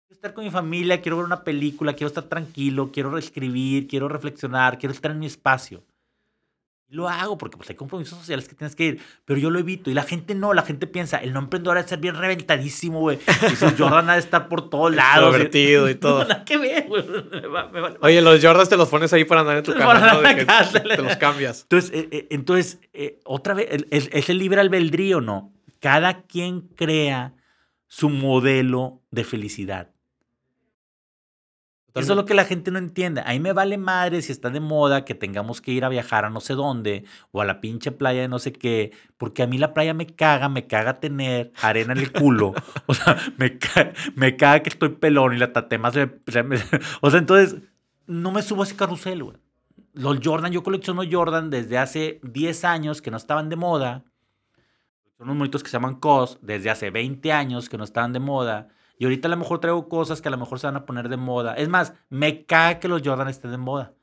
Quiero estar con mi familia, quiero ver una película, quiero estar tranquilo, quiero escribir, quiero reflexionar, quiero estar en mi espacio lo hago porque pues hay compromisos sociales que tienes que ir, pero yo lo evito. Y la gente no, la gente piensa, el no emprendedor es ser bien reventadísimo, güey. Y su Jordan ha de estar por todos (laughs) lados. Divertido y (laughs) todo. No, nada que ver, güey. Oye, los Jordans te los pones ahí para andar en tu casa, te los cambias. Entonces, eh, eh, entonces eh, otra vez, es el libre albedrío, ¿no? Cada quien crea su modelo de felicidad. Eso es lo que la gente no entiende. A mí me vale madre si está de moda que tengamos que ir a viajar a no sé dónde o a la pinche playa de no sé qué, porque a mí la playa me caga, me caga tener arena en el culo. (laughs) o sea, me, caga, me caga que estoy pelón y la tatema se me, (laughs) O sea, entonces, no me subo a ese carrusel, güey. Los Jordan, yo colecciono Jordan desde hace 10 años que no estaban de moda. Son unos monitos que se llaman COS desde hace 20 años que no estaban de moda y ahorita a lo mejor traigo cosas que a lo mejor se van a poner de moda. Es más, me cae que los Jordan estén de moda.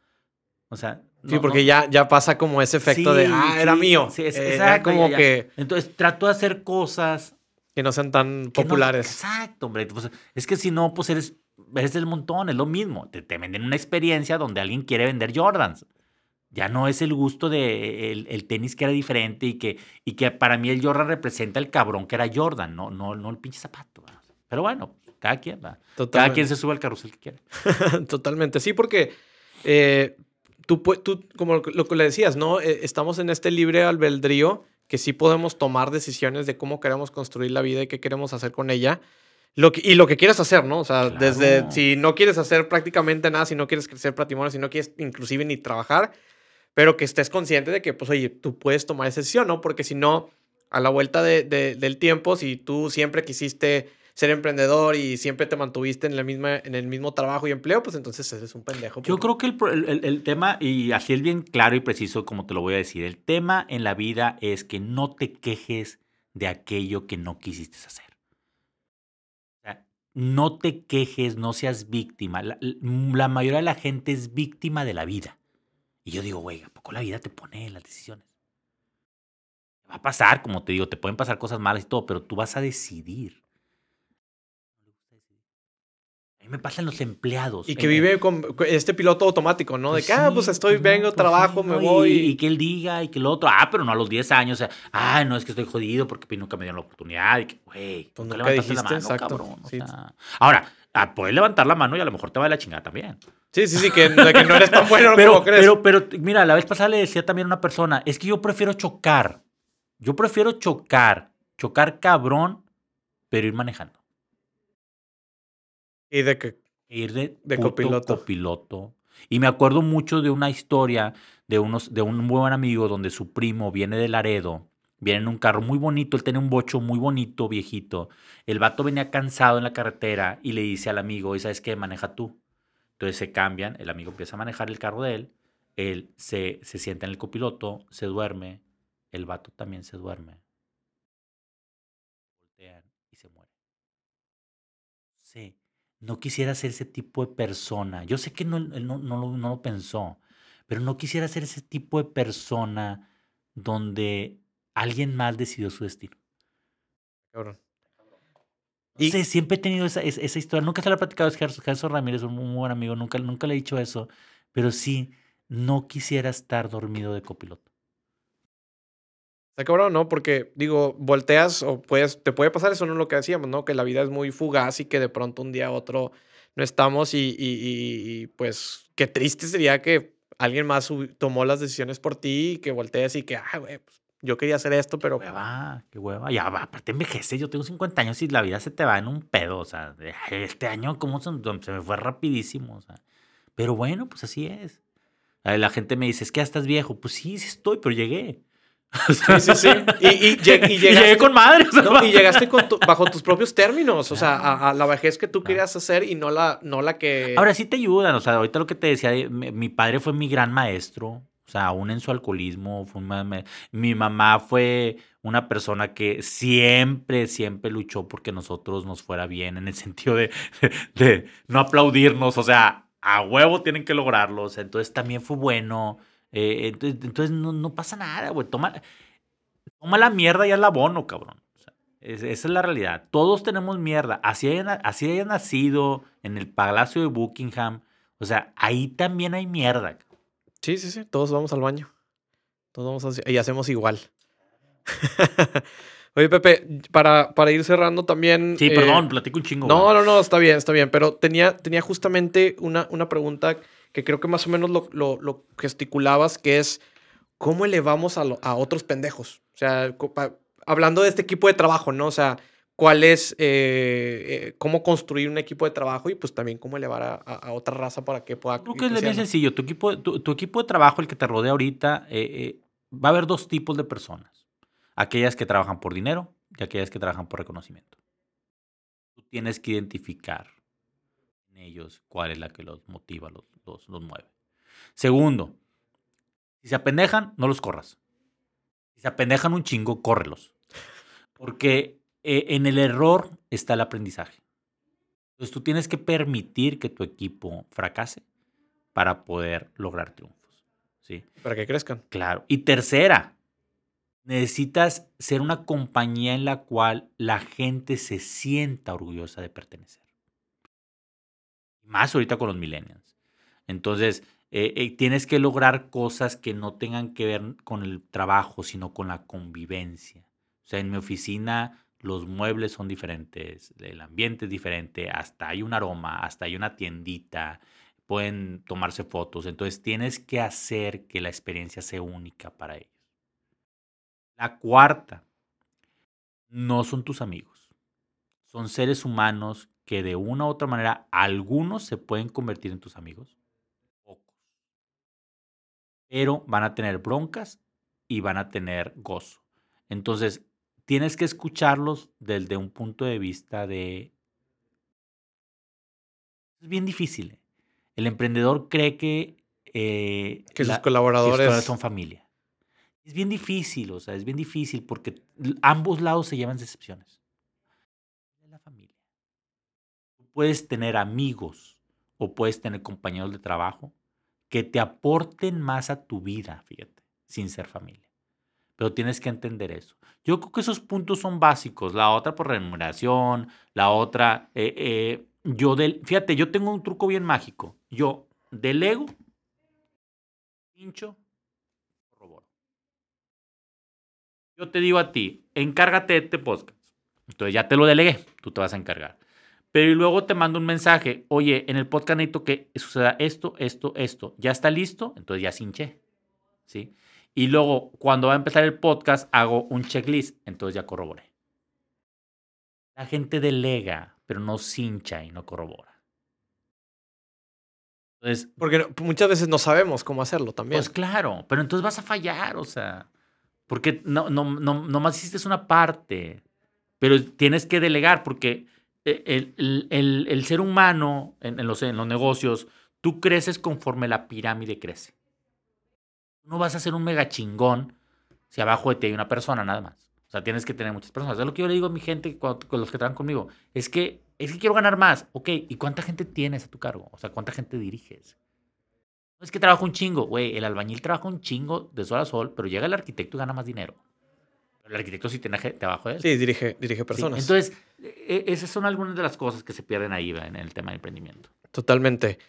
O sea. sí, porque ya, ya pasa como ese efecto de, ah, era mío. Sí, es, eh, exacto. como que. Entonces trato de hacer cosas. Que no sean tan populares. exacto, hombre. Pues, es que si no, pues eres, eres del montón, es lo mismo. Te, te, venden una experiencia donde alguien quiere vender Jordans. Ya no es el gusto de el, tenis que era diferente y que, y que para mí el Jordan representa el cabrón que era Jordan, no, no, no el pinche zapato. Pero bueno, cada quien va. Cada quien se sube al carrusel que quiere. (laughs) Totalmente, sí, porque eh, tú, tú, como lo que le decías, ¿no? Eh, estamos en este libre albedrío que sí podemos tomar decisiones de cómo queremos construir la vida y qué queremos hacer con ella. Lo y lo que quieras hacer, ¿no? O sea, desde si no quieres hacer prácticamente nada, si no quieres crecer patrimonio, si no quieres inclusive ni trabajar, pero que estés consciente de que, pues, oye, tú puedes tomar esa decisión, ¿no? Porque si no, a la vuelta de- de- del tiempo, si tú siempre quisiste ser emprendedor y siempre te mantuviste en, la misma, en el mismo trabajo y empleo, pues entonces eres un pendejo. Yo creo que el, el- el- tema, y así es bien claro y preciso como te lo voy a decir, el tema en la vida es que no te quejes de aquello que no quisiste hacer. O sea, no te quejes, no seas víctima. La, la mayoría de la gente es víctima de la vida. Y yo digo, güey, ¿a poco la vida te pone en las decisiones? Va a pasar, como te digo, te pueden pasar cosas malas y todo, pero tú vas a decidir. A mí me pasan los empleados. Y que Eh, vive con este piloto automático, ¿no? De pues que, ah, pues estoy, pues no, vengo, pues trabajo, sí, me voy. Y, que él diga y que el otro, ah, pero no a los 10 años, o sea, ah, no es que estoy jodido porque nunca me dieron la oportunidad. Y que, güey, Pues nunca nunca levantaste la mano, exacto, cabrón. o sí. sea. ahora, ah, puedes levantar la mano y a lo mejor te va de la chingada también. Sí, sí, sí, que, de que no eres tan bueno (laughs) Pero, como crees. pero, pero, mira, la vez pasada le decía también a una persona, es que yo prefiero chocar. Yo prefiero chocar, chocar cabrón, pero ir manejando. Y de que, ir de, De puto copiloto. copiloto. Y me acuerdo mucho de una historia de, unos, de un muy buen amigo donde su primo viene de Laredo, viene en un carro muy bonito, él tiene un bocho muy bonito, viejito. El vato venía cansado en la carretera y le dice al amigo, ¿y sabes qué? Maneja tú. Entonces se cambian, el amigo empieza a manejar el carro de él, él se, se sienta en el copiloto, se duerme, el vato también se duerme. Voltean y se muere. Sí, no quisiera ser ese tipo de persona. Yo sé que no, él no, no lo, no lo pensó, pero no quisiera ser ese tipo de persona donde alguien más decidió su destino. cabrón. Y- sé, siempre he tenido esa, esa, esa historia. Nunca se la he platicado a Gerson, Gerson Ramírez, un muy buen amigo. Nunca, nunca le he dicho eso. Pero sí, no quisiera estar dormido de copiloto. Está cabrón, ¿no? Porque, digo, volteas o puedes, te puede pasar eso, no es lo que decíamos, ¿no? Que la vida es muy fugaz y que de pronto un día a otro no estamos y, y- y- y, pues qué triste sería que alguien más tomó las decisiones por ti y que voltees y que, ah, güey, pues, yo quería hacer esto, pero Qué hueva, qué hueva. Ya, va, aparte envejece. Yo tengo 50 años y la vida se te va en un pedo. O sea, de, "Ay, este año, ¿cómo se, se me fue rapidísimo? O sea, pero bueno, pues así es. La gente me dice, es que ya estás viejo. Pues sí, sí estoy, pero llegué. Sí, sí, sí. Y, y, (laughs) lleg- y y llegaste, llegué con madre. o sea, no, y (laughs) llegaste con tu- bajo tus propios términos, o sea, a, a la vejez que tú querías hacer y no la, no la que... Ahora sí te ayudan, o sea, ahorita lo que te decía, eh, mi, mi padre fue mi gran maestro, o sea, aún en su alcoholismo, fue un mi mamá fue una persona que siempre, siempre luchó porque nosotros nos fuera bien, en el sentido de, (laughs) de no aplaudirnos, o sea, a huevo tienen que lograrlo, o sea, entonces también fue bueno, eh, entonces, entonces no, no pasa nada, güey, toma, toma la mierda y la abono, cabrón. O sea, es- esa es la realidad. Todos tenemos mierda. Así hayan, así hayan nacido en el Palacio de Buckingham. O sea, ahí también hay mierda. cabrón. Sí, sí, sí, todos vamos al baño. Todos vamos y hacemos igual. (laughs) Oye, Pepe, para, para ir cerrando también... Sí, eh, perdón, platico un chingo. No, güey. no, no, está bien, está bien. Pero tenía, tenía justamente una, una pregunta que creo que más o menos lo, lo, lo gesticulabas, que es ¿cómo elevamos a, lo- a otros pendejos? O sea, pa- hablando de este equipo de trabajo, ¿no? O sea, ¿cuál es, eh, eh, cómo construir un equipo de trabajo y pues también cómo elevar a, a- a otra raza para que pueda... Creo que es bien sencillo. Tu equipo, tu, tu equipo de trabajo, el que te rodea ahorita, eh, va a haber dos tipos de personas. Aquellas que trabajan por dinero y aquellas que trabajan por reconocimiento. Tú tienes que identificar en ellos cuál es la que los motiva, los, los, los mueve. Segundo, si se apendejan, no los corras. Si se apendejan un chingo, córrelos. Porque eh, en el error está el aprendizaje. Entonces tú tienes que permitir que tu equipo fracase para poder lograr triunfos. ¿sí? Para que crezcan. Claro. Y tercera, necesitas ser una compañía en la cual la gente se sienta orgullosa de pertenecer. Más ahorita con los millennials. Entonces, eh, eh, tienes que lograr cosas que no tengan que ver con el trabajo, sino con la convivencia. O sea, en mi oficina los muebles son diferentes, el ambiente es diferente, hasta hay un aroma, hasta hay una tiendita, pueden tomarse fotos. Entonces, tienes que hacer que la experiencia sea única para ellos. La cuarta, no son tus amigos. Son seres humanos que de una u otra manera, algunos se pueden convertir en tus amigos, pocos. Pero van a tener broncas y van a tener gozo. Entonces, tienes que escucharlos desde un punto de vista de... Es bien difícil. El emprendedor cree que... eh, Que sus la- colaboradores- son familia. Es bien difícil, o sea, es bien difícil porque ambos lados se llevan decepciones. Es la familia. Tú puedes tener amigos o puedes tener compañeros de trabajo que te aporten más a tu vida, fíjate, sin ser familia. Pero tienes que entender eso. Yo creo que esos puntos son básicos. La otra por remuneración, la otra, eh, eh, yo del, fíjate, yo tengo un truco bien mágico. Yo delego, pincho, corroboro. Yo te digo a ti, encárgate de este podcast. Entonces ya te lo delegué, tú te vas a encargar. Pero y luego te mando un mensaje, oye, en el podcast necesito que suceda esto, esto, esto. ¿Ya está listo? Entonces ya cinché. ¿Sí? Y luego, cuando va a empezar el podcast, hago un checklist. Entonces ya corroboré. La gente delega, pero no cincha y no corrobora. Entonces, Porque no- muchas veces no sabemos cómo hacerlo también. pues claro, pero entonces vas a fallar, o sea, porque no, no, no, nomás hiciste una parte, pero tienes que delegar, porque el, el- el- el ser humano en, en los, en los negocios, tú creces conforme la pirámide crece. No vas a ser un mega chingón si abajo de ti hay una persona nada más. O sea, tienes que tener muchas personas. Es lo que yo le digo a mi gente, cuando- con los que trabajan conmigo, es que, es que quiero ganar más. Ok, ¿y cuánta gente tienes a tu cargo? O sea, ¿cuánta gente diriges? No es que trabaja un chingo, güey. El albañil trabaja un chingo de sol a sol, pero llega el arquitecto y gana más dinero. El arquitecto sí tiene abajo de él. Sí, dirige, dirige Sí, personas. Entonces, esas son algunas de las cosas que se pierden ahí en el tema de emprendimiento. Totalmente.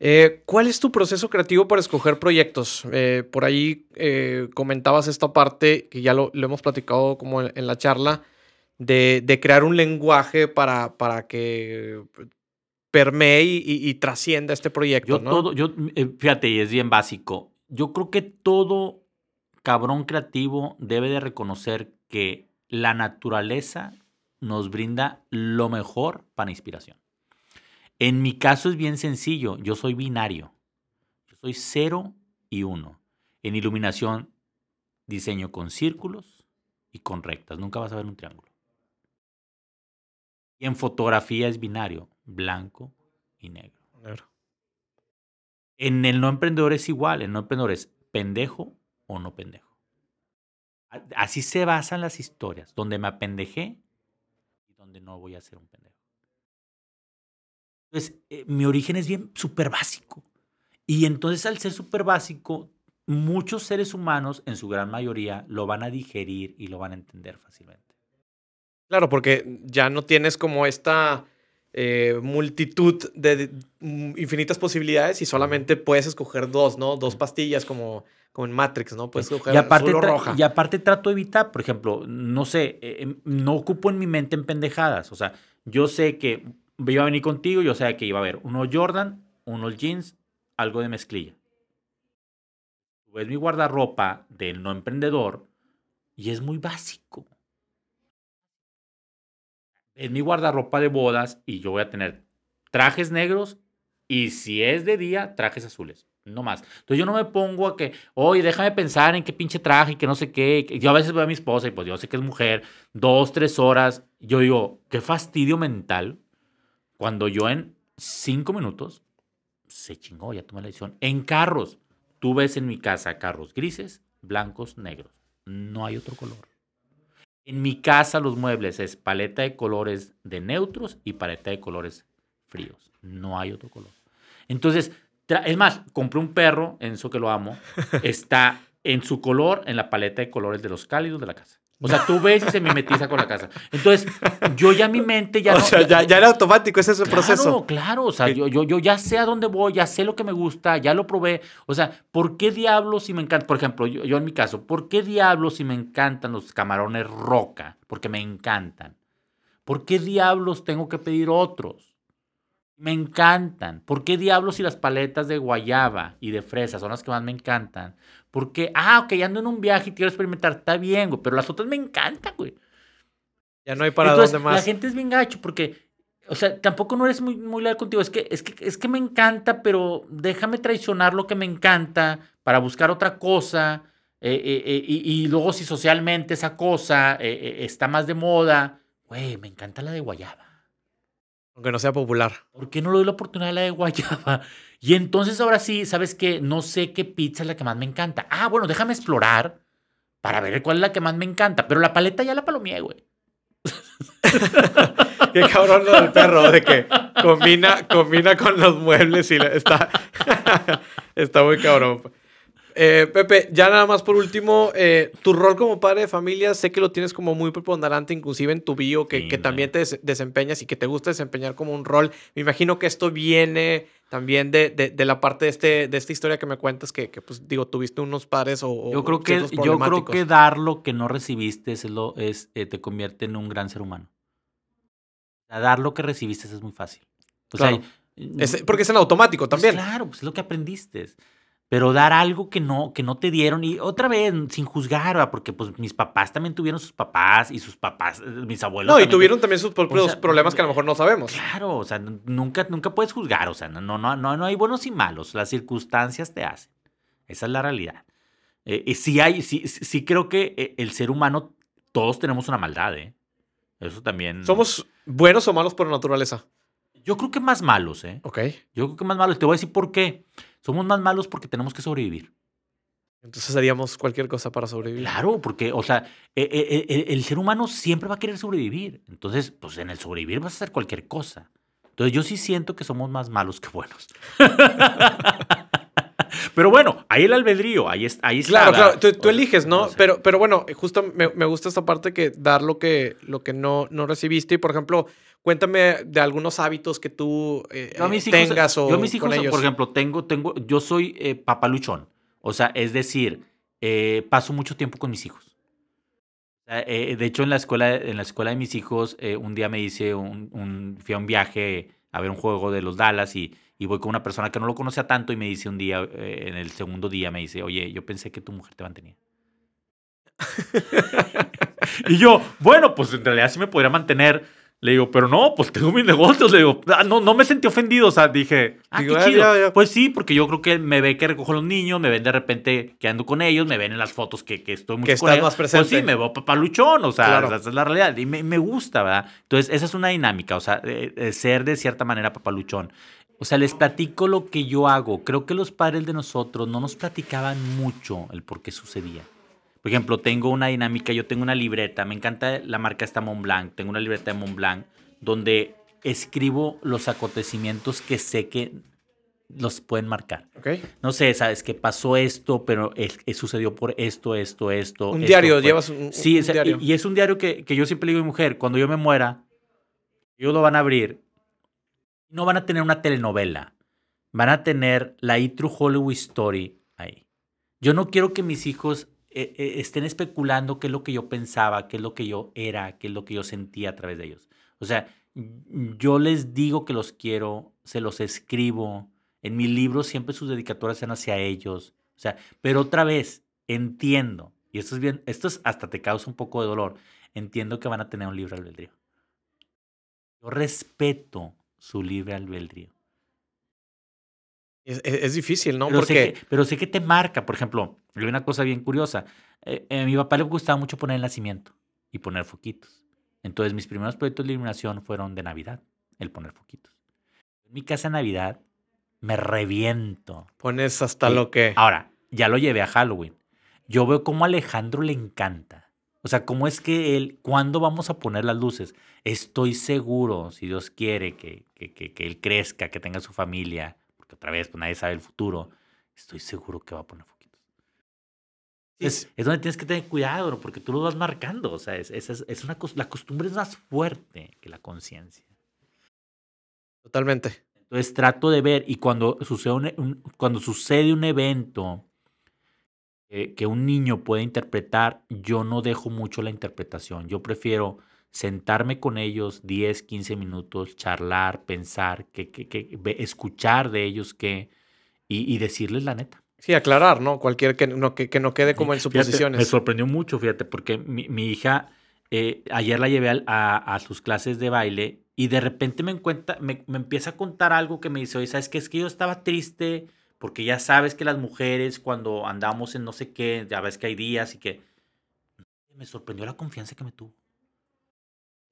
Eh, ¿Cuál es tu proceso creativo para escoger proyectos? Eh, por ahí eh, comentabas esta parte, que ya lo, lo hemos platicado como en, en la charla, de, de crear un lenguaje para, para que permee y, y- y trascienda este proyecto, Yo ¿no? todo, yo, fíjate, y es bien básico. Yo creo que todo cabrón creativo debe de reconocer que la naturaleza nos brinda lo mejor para inspiración. En mi caso es bien sencillo, yo soy binario. Yo soy cero y uno. En iluminación diseño con círculos y con rectas. Nunca vas a ver un triángulo. Y en fotografía es binario, blanco y negro. Negro. En el no emprendedor es igual. El no emprendedor es pendejo o no pendejo. Así se basan las historias, donde me apendejé no voy a ser un pendejo. Entonces, eh, mi origen es bien súper básico. Y entonces, al ser súper básico, muchos seres humanos, en su gran mayoría, lo van a digerir y lo van a entender fácilmente. Claro, porque ya no tienes como esta eh, multitud de, mm, infinitas posibilidades y solamente puedes escoger dos, ¿no? Dos pastillas como, como en Matrix, ¿no? Puedes escoger y aparte, azul o tra- roja. y aparte trato de evitar, por ejemplo, no sé, eh, em, no ocupo en mi mente en pendejadas. O sea, yo sé que iba a venir contigo, yo sé que iba a haber unos Jordan, unos jeans, algo de mezclilla. Ves mi guardarropa del no emprendedor y es muy básico. Es mi guardarropa de bodas y yo voy a tener trajes negros y si es de día, trajes azules. No más. Entonces yo no me pongo a que, oye, déjame pensar en qué pinche traje y que no sé qué. Yo a veces veo a mi esposa y pues yo sé que es mujer, dos, tres horas. Yo digo, qué fastidio mental cuando yo en cinco minutos se chingó, ya tomé la decisión. En carros, tú ves en mi casa carros grises, blancos, negros. No hay otro color. En mi casa los muebles es paleta de colores de neutros y paleta de colores fríos. No hay otro color. Entonces, es más, compré un perro, en eso que lo amo, (laughs) está en su color en la paleta de colores de los cálidos de la casa. O sea, tú ves y se mimetiza con la casa. Entonces, yo ya mi mente ya (laughs) o no... sea, ya, ya era automático, ese es el proceso. Claro, claro. O sea, yo, yo, yo ya sé a dónde voy, ya sé lo que me gusta, ya lo probé. O sea, ¿por qué diablos si me encanta? Por ejemplo, yo, yo en mi caso, ¿por qué diablos si me encantan los camarones roca? Porque me encantan. ¿Por qué diablos tengo que pedir otros? Me encantan. ¿Por qué diablos si las paletas de guayaba y de fresa son las que más me encantan? Porque, ah, ok, ando en un viaje y quiero experimentar, está bien, güey, pero las otras me encantan, güey. Ya no hay para Entonces, dónde más. La gente es bien gacho porque, o sea, tampoco no eres muy, muy leal contigo. Es que, es, que, es que me encanta, pero déjame traicionar lo que me encanta para buscar otra cosa. Eh, eh, eh, y, y, luego si socialmente esa cosa está más de moda, güey, me encanta la de guayaba. Aunque no sea popular. ¿Por qué no le doy la oportunidad a la de guayaba? Y entonces ahora sí, ¿sabes qué? No sé qué pizza es la que más me encanta. Ah, bueno, déjame explorar para ver cuál es la que más me encanta. Pero la paleta ya la palomié, güey. (laughs) Qué cabrón lo del perro, de que combina, combina con los muebles y está, (laughs) está muy cabrón. Eh, Pepe, ya nada más por último, eh, tu rol como padre de familia, sé que lo tienes como muy preponderante, inclusive en tu bio, que, que también te desempeñas y que te gusta desempeñar como un rol. Me imagino que esto viene también de, de, la parte de, este, de esta historia que me cuentas, que, que pues digo, tuviste unos padres o... Yo creo, que, yo creo que dar lo que no recibiste es lo, es, eh, te convierte en un gran ser humano. dar lo que recibiste es muy fácil. porque es en automático pues también. claro, pues es lo que aprendiste pero dar algo que no, que no te dieron y otra vez sin juzgar, porque pues mis papás también tuvieron sus papás y sus papás, eh, mis abuelos. No, y tuvieron también sus propios problemas que a lo mejor no sabemos. Claro, o sea, nunca, nunca puedes juzgar, o sea, no, no, no, no hay buenos y malos, las circunstancias te hacen. Esa es la realidad. Eh, y sí hay, sí, sí creo que eh, el ser humano, todos tenemos una maldad, ¿eh? Eso también. ¿Somos buenos o malos por naturaleza? Yo creo que más malos, ¿eh? Ok. Yo creo que más malos. Te voy a decir por qué. Somos más malos porque tenemos que sobrevivir. Entonces haríamos cualquier cosa para sobrevivir. Claro, porque, o sea, e, e, e, el, ser humano siempre va a querer sobrevivir. Entonces, pues en el sobrevivir vas a hacer cualquier cosa. Entonces yo sí siento que somos más malos que buenos. (laughs) pero bueno, ahí el albedrío, ahí, está. Ahí claro, claro, tú, eliges, ¿no? Pero, pero bueno, justo me, me, gusta esta parte que dar lo que, lo que no, no recibiste. Y por ejemplo, Cuéntame de algunos hábitos que tú eh, tengas o yo mis hijos, por ejemplo, tengo, tengo, yo soy eh, papaluchón. O sea, es decir, eh, paso mucho tiempo con mis hijos. de hecho, en la escuela, en la escuela de mis hijos, un día me hice un, fui a un viaje a ver un juego de los Dallas y, y voy con una persona que no lo conocía tanto y me dice un día, en el segundo día, me dice, oye, yo pensé que tu mujer te mantenía. (laughs) y yo, bueno, pues en realidad sí me podría mantener le digo, pero no, pues tengo mis negocios. Le digo, ah, no, no me sentí ofendido. O sea, dije, ah, qué ah, chido. Pues sí, porque yo creo que me ve que recojo a los niños, me ven de repente que ando con ellos, me ven en las fotos que, que estoy mucho que con ellos. más presente. Pues sí, me veo papaluchón, o sea, esa es la realidad. Y me, me, gusta, ¿verdad? Entonces, esa es una dinámica, o sea, ser de cierta manera papaluchón. O sea, les platico lo que yo hago. Creo que los padres de nosotros no nos platicaban mucho el por qué sucedía. Por ejemplo, tengo una dinámica, yo tengo una libreta, me encanta la marca esta Montblanc, tengo una libreta de Montblanc donde escribo los acontecimientos que sé que los pueden marcar. Okay. No sé, sabes que pasó esto, pero es, sucedió por esto, esto, esto. Un diario, llevas un, sí, diario. Y, es un diario que, que, yo siempre le digo a mi mujer, cuando yo me muera, ellos lo van a abrir. No van a tener una telenovela, van a tener la E True Hollywood Story ahí. Yo no quiero que mis hijos eh, eh, estén especulando qué es lo que yo pensaba, qué es lo que yo era, qué es lo que yo sentía a través de ellos. O sea, yo les digo que los quiero, se los escribo. En mi libro siempre sus dedicatorias sean hacia ellos. O sea, pero otra vez, entiendo, y esto es bien, esto es, hasta te causa un poco de dolor, entiendo que van a tener un libre albedrío. Yo respeto su libre albedrío. Es, difícil, ¿no? Pero, Porque... sé que, pero sé que te marca, por ejemplo, hay una cosa bien curiosa. Eh, a mi papá le gustaba mucho poner el nacimiento y poner foquitos. Entonces mis primeros proyectos de iluminación fueron de Navidad, el poner foquitos. En mi casa de Navidad me reviento. Pones hasta lo que... Ahora, ya lo llevé a Halloween. Yo veo cómo a Alejandro le encanta. O sea, cómo es que él, ¿cuándo vamos a poner las luces? Estoy seguro, si Dios quiere, que, que, que, que él crezca, que tenga su familia, otra vez, pues nadie sabe el futuro, estoy seguro que va a poner foquitos. Es, es, donde tienes que tener cuidado, porque tú lo vas marcando. O sea, es, es, es una, la costumbre es más fuerte que la conciencia. Totalmente. Entonces trato de ver, y cuando sucede un, cuando sucede un evento eh, que un niño puede interpretar, yo no dejo mucho la interpretación. Yo prefiero sentarme con ellos 10, 15 minutos, charlar, pensar, que, que, que escuchar de ellos que, y, y, decirles la neta. Sí, aclarar, ¿no? Cualquier que no, que, no quede como en suposiciones. me sorprendió mucho, fíjate, porque mi, mi hija, eh, ayer la llevé a, a, sus clases de baile y de repente me, encuentra, me, me, empieza a contar algo que me dice, oye, ¿sabes qué? Es que yo estaba triste Porque ya sabes que las mujeres cuando andamos en no sé qué, ya ves que hay días y que me sorprendió la confianza que me tuvo.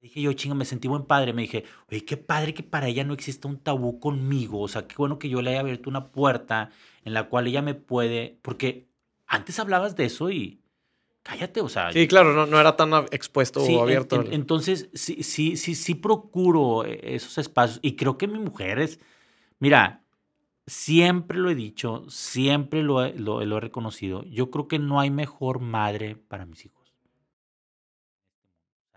Dije yo, chinga, me sentí buen padre. Me dije, oye, qué padre que para ella no exista un tabú conmigo. O sea, qué bueno que yo le haya abierto una puerta en la cual ella me puede. Porque antes hablabas de eso y cállate, o sea. Sí, claro, no, no era tan expuesto o abierto. entonces, sí, sí, sí, sí procuro e, esos espacios. Y creo que mi mujer es. Mira, siempre lo he dicho, siempre lo, lo, lo he reconocido. Yo creo que no hay mejor madre para mis hijos.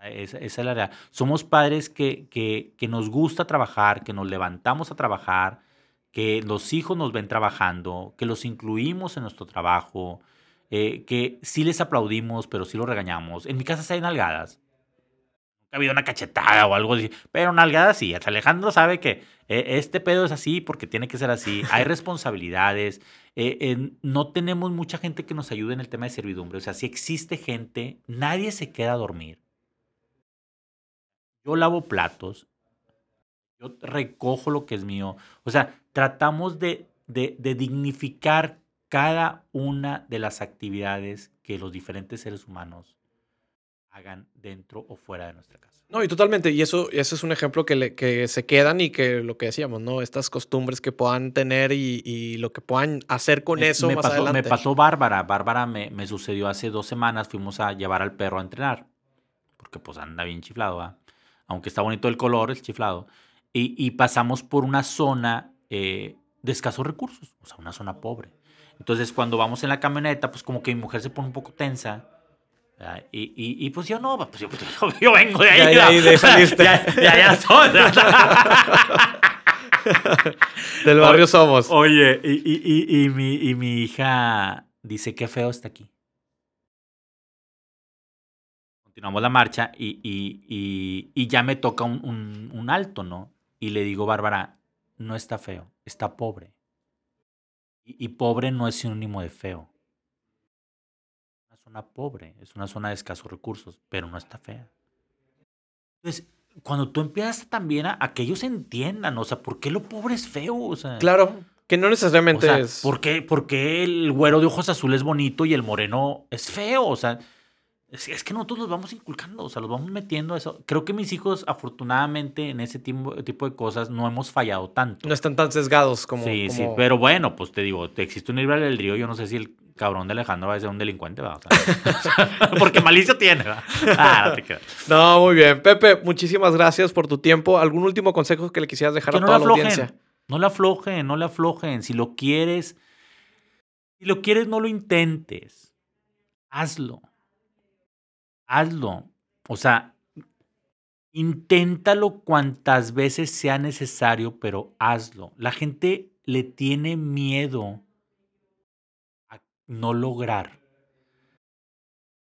Esa, es la realidad. Somos padres que, que, que, nos gusta trabajar, que nos levantamos a trabajar, que los hijos nos ven trabajando, que los incluimos en nuestro trabajo, eh, que sí les aplaudimos, pero sí los regañamos. En mi casa se hay nalgadas. Nunca ha habido una cachetada o algo así, pero nalgadas sí. Alejandro sabe que eh, este pedo es así porque tiene que ser así. Hay (laughs) responsabilidades. Eh, no tenemos mucha gente que nos ayude en el tema de servidumbre. O sea, si existe gente, nadie se queda a dormir yo lavo platos, yo recojo lo que es mío. O sea, tratamos de, de, dignificar cada una de las actividades que los diferentes seres humanos hagan dentro o fuera de nuestra casa. No, y totalmente. Y eso, eso es un ejemplo que, le, que se quedan y que lo que decíamos, ¿no? Estas costumbres que puedan tener y, y lo que puedan hacer con eso me más pasó, adelante. Me pasó Bárbara. Bárbara me, me, sucedió hace dos semanas. Fuimos a llevar al perro a entrenar. Porque pues anda bien chiflado, ¿va? Aunque está bonito el color, el chiflado, y, pasamos por una zona eh, de escasos recursos, o sea, una zona pobre. Entonces, cuando vamos en la camioneta, pues como que mi mujer se pone un poco tensa. Y, y, pues yo no, pues yo, yo vengo de ahí. Ya, de saliste. ya, ya, ya soy. Del barrio somos. Oye, y, y, mi, y mi hija dice, qué feo está aquí continuamos la marcha y, y, y, ya me toca un, un, alto, ¿no? Y le digo, Bárbara, no está feo, está pobre. Y, pobre no es sinónimo de feo. Es una zona pobre, es una zona de escasos recursos, pero no está fea. Entonces, cuando tú empiezas también a, que ellos entiendan, o sea, ¿por qué lo pobre es feo? O sea, claro, que no necesariamente es. ¿por qué, ¿Por qué el güero de ojos azules es bonito y el moreno es feo? O sea, es, que nosotros los vamos inculcando, o sea, los vamos metiendo a eso. Creo que mis hijos, afortunadamente, en ese tipo, tipo de cosas no hemos fallado tanto. No están tan sesgados como. Sí, sí, pero bueno, pues te digo, existe un libre albedrío. Yo no sé si el cabrón de Alejandro va a ser un delincuente, ¿verdad? (laughs) porque malicia tiene, ¿verdad? Ah, no, te no, muy bien. Pepe, muchísimas gracias por tu tiempo. ¿Algún último consejo que le quisieras dejar a toda la audiencia? No le aflojen, no le aflojen. Si lo quieres, si lo quieres, no lo intentes. Hazlo hazlo. O sea, inténtalo cuantas veces sea necesario, pero hazlo. La gente le tiene miedo a no lograr.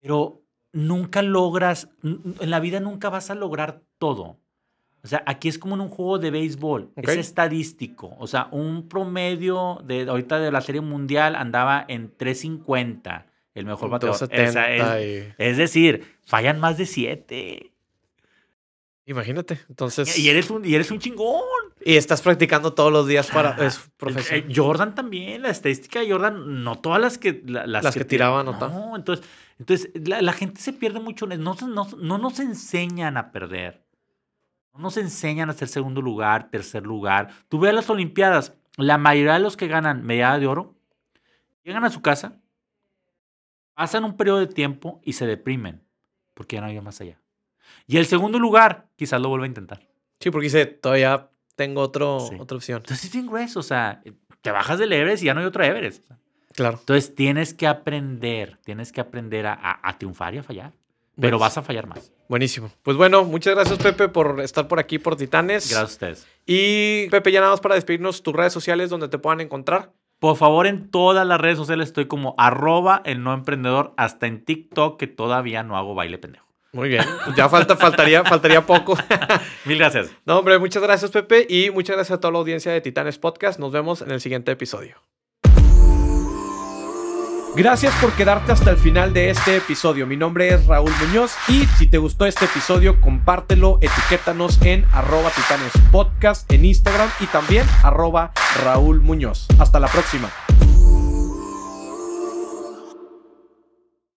Pero nunca logras, en la vida nunca vas a lograr todo. O sea, aquí es como en un juego de béisbol, es estadístico. O sea, un promedio de ahorita de la Serie Mundial andaba en 350 el mejor bateador. es, decir, fallan más de siete. Imagínate, entonces... Y eres un, y eres un chingón. Y estás practicando todos los días para... es profesión. Eh, Jordan también, la estadística de Jordan, no todas las que... las, que, tiraban, no, no entonces, entonces la, gente se pierde mucho. No, no, no nos enseñan a perder. No nos enseñan a ser segundo lugar, tercer lugar. Tú ves las Olimpiadas, la mayoría de los que ganan medalla de oro llegan a su casa Pasan un periodo de tiempo y se deprimen porque ya no hay más allá. Y el segundo lugar, quizás lo vuelva a intentar. Sí, porque dice, todavía tengo otro, otra opción. Entonces es bien grueso, o sea, te bajas del Everest y ya no hay otro Everest. Claro. Entonces tienes que aprender, tienes que aprender a, triunfar y a fallar. Pero vas a fallar más. Buenísimo. Pues bueno, muchas gracias, Pepe, por estar por aquí, por Titanes. Gracias a ustedes. Y Pepe, ya nada más para despedirnos, tus redes sociales donde te puedan encontrar. Por favor, en todas las redes sociales estoy como arroba el no emprendedor, hasta en TikTok, que todavía no hago baile pendejo. Muy bien, ya falta, faltaría, faltaría poco. (laughs) Mil gracias. No, hombre, muchas gracias, Pepe, y muchas gracias a toda la audiencia de Titanes Podcast. Nos vemos en el siguiente episodio. Gracias por quedarte hasta el final de este episodio. Mi nombre es Raúl Muñoz y si te gustó este episodio, compártelo, etiquétanos en arroba titanes podcast en Instagram y también arroba Raúl Muñoz. Hasta la próxima.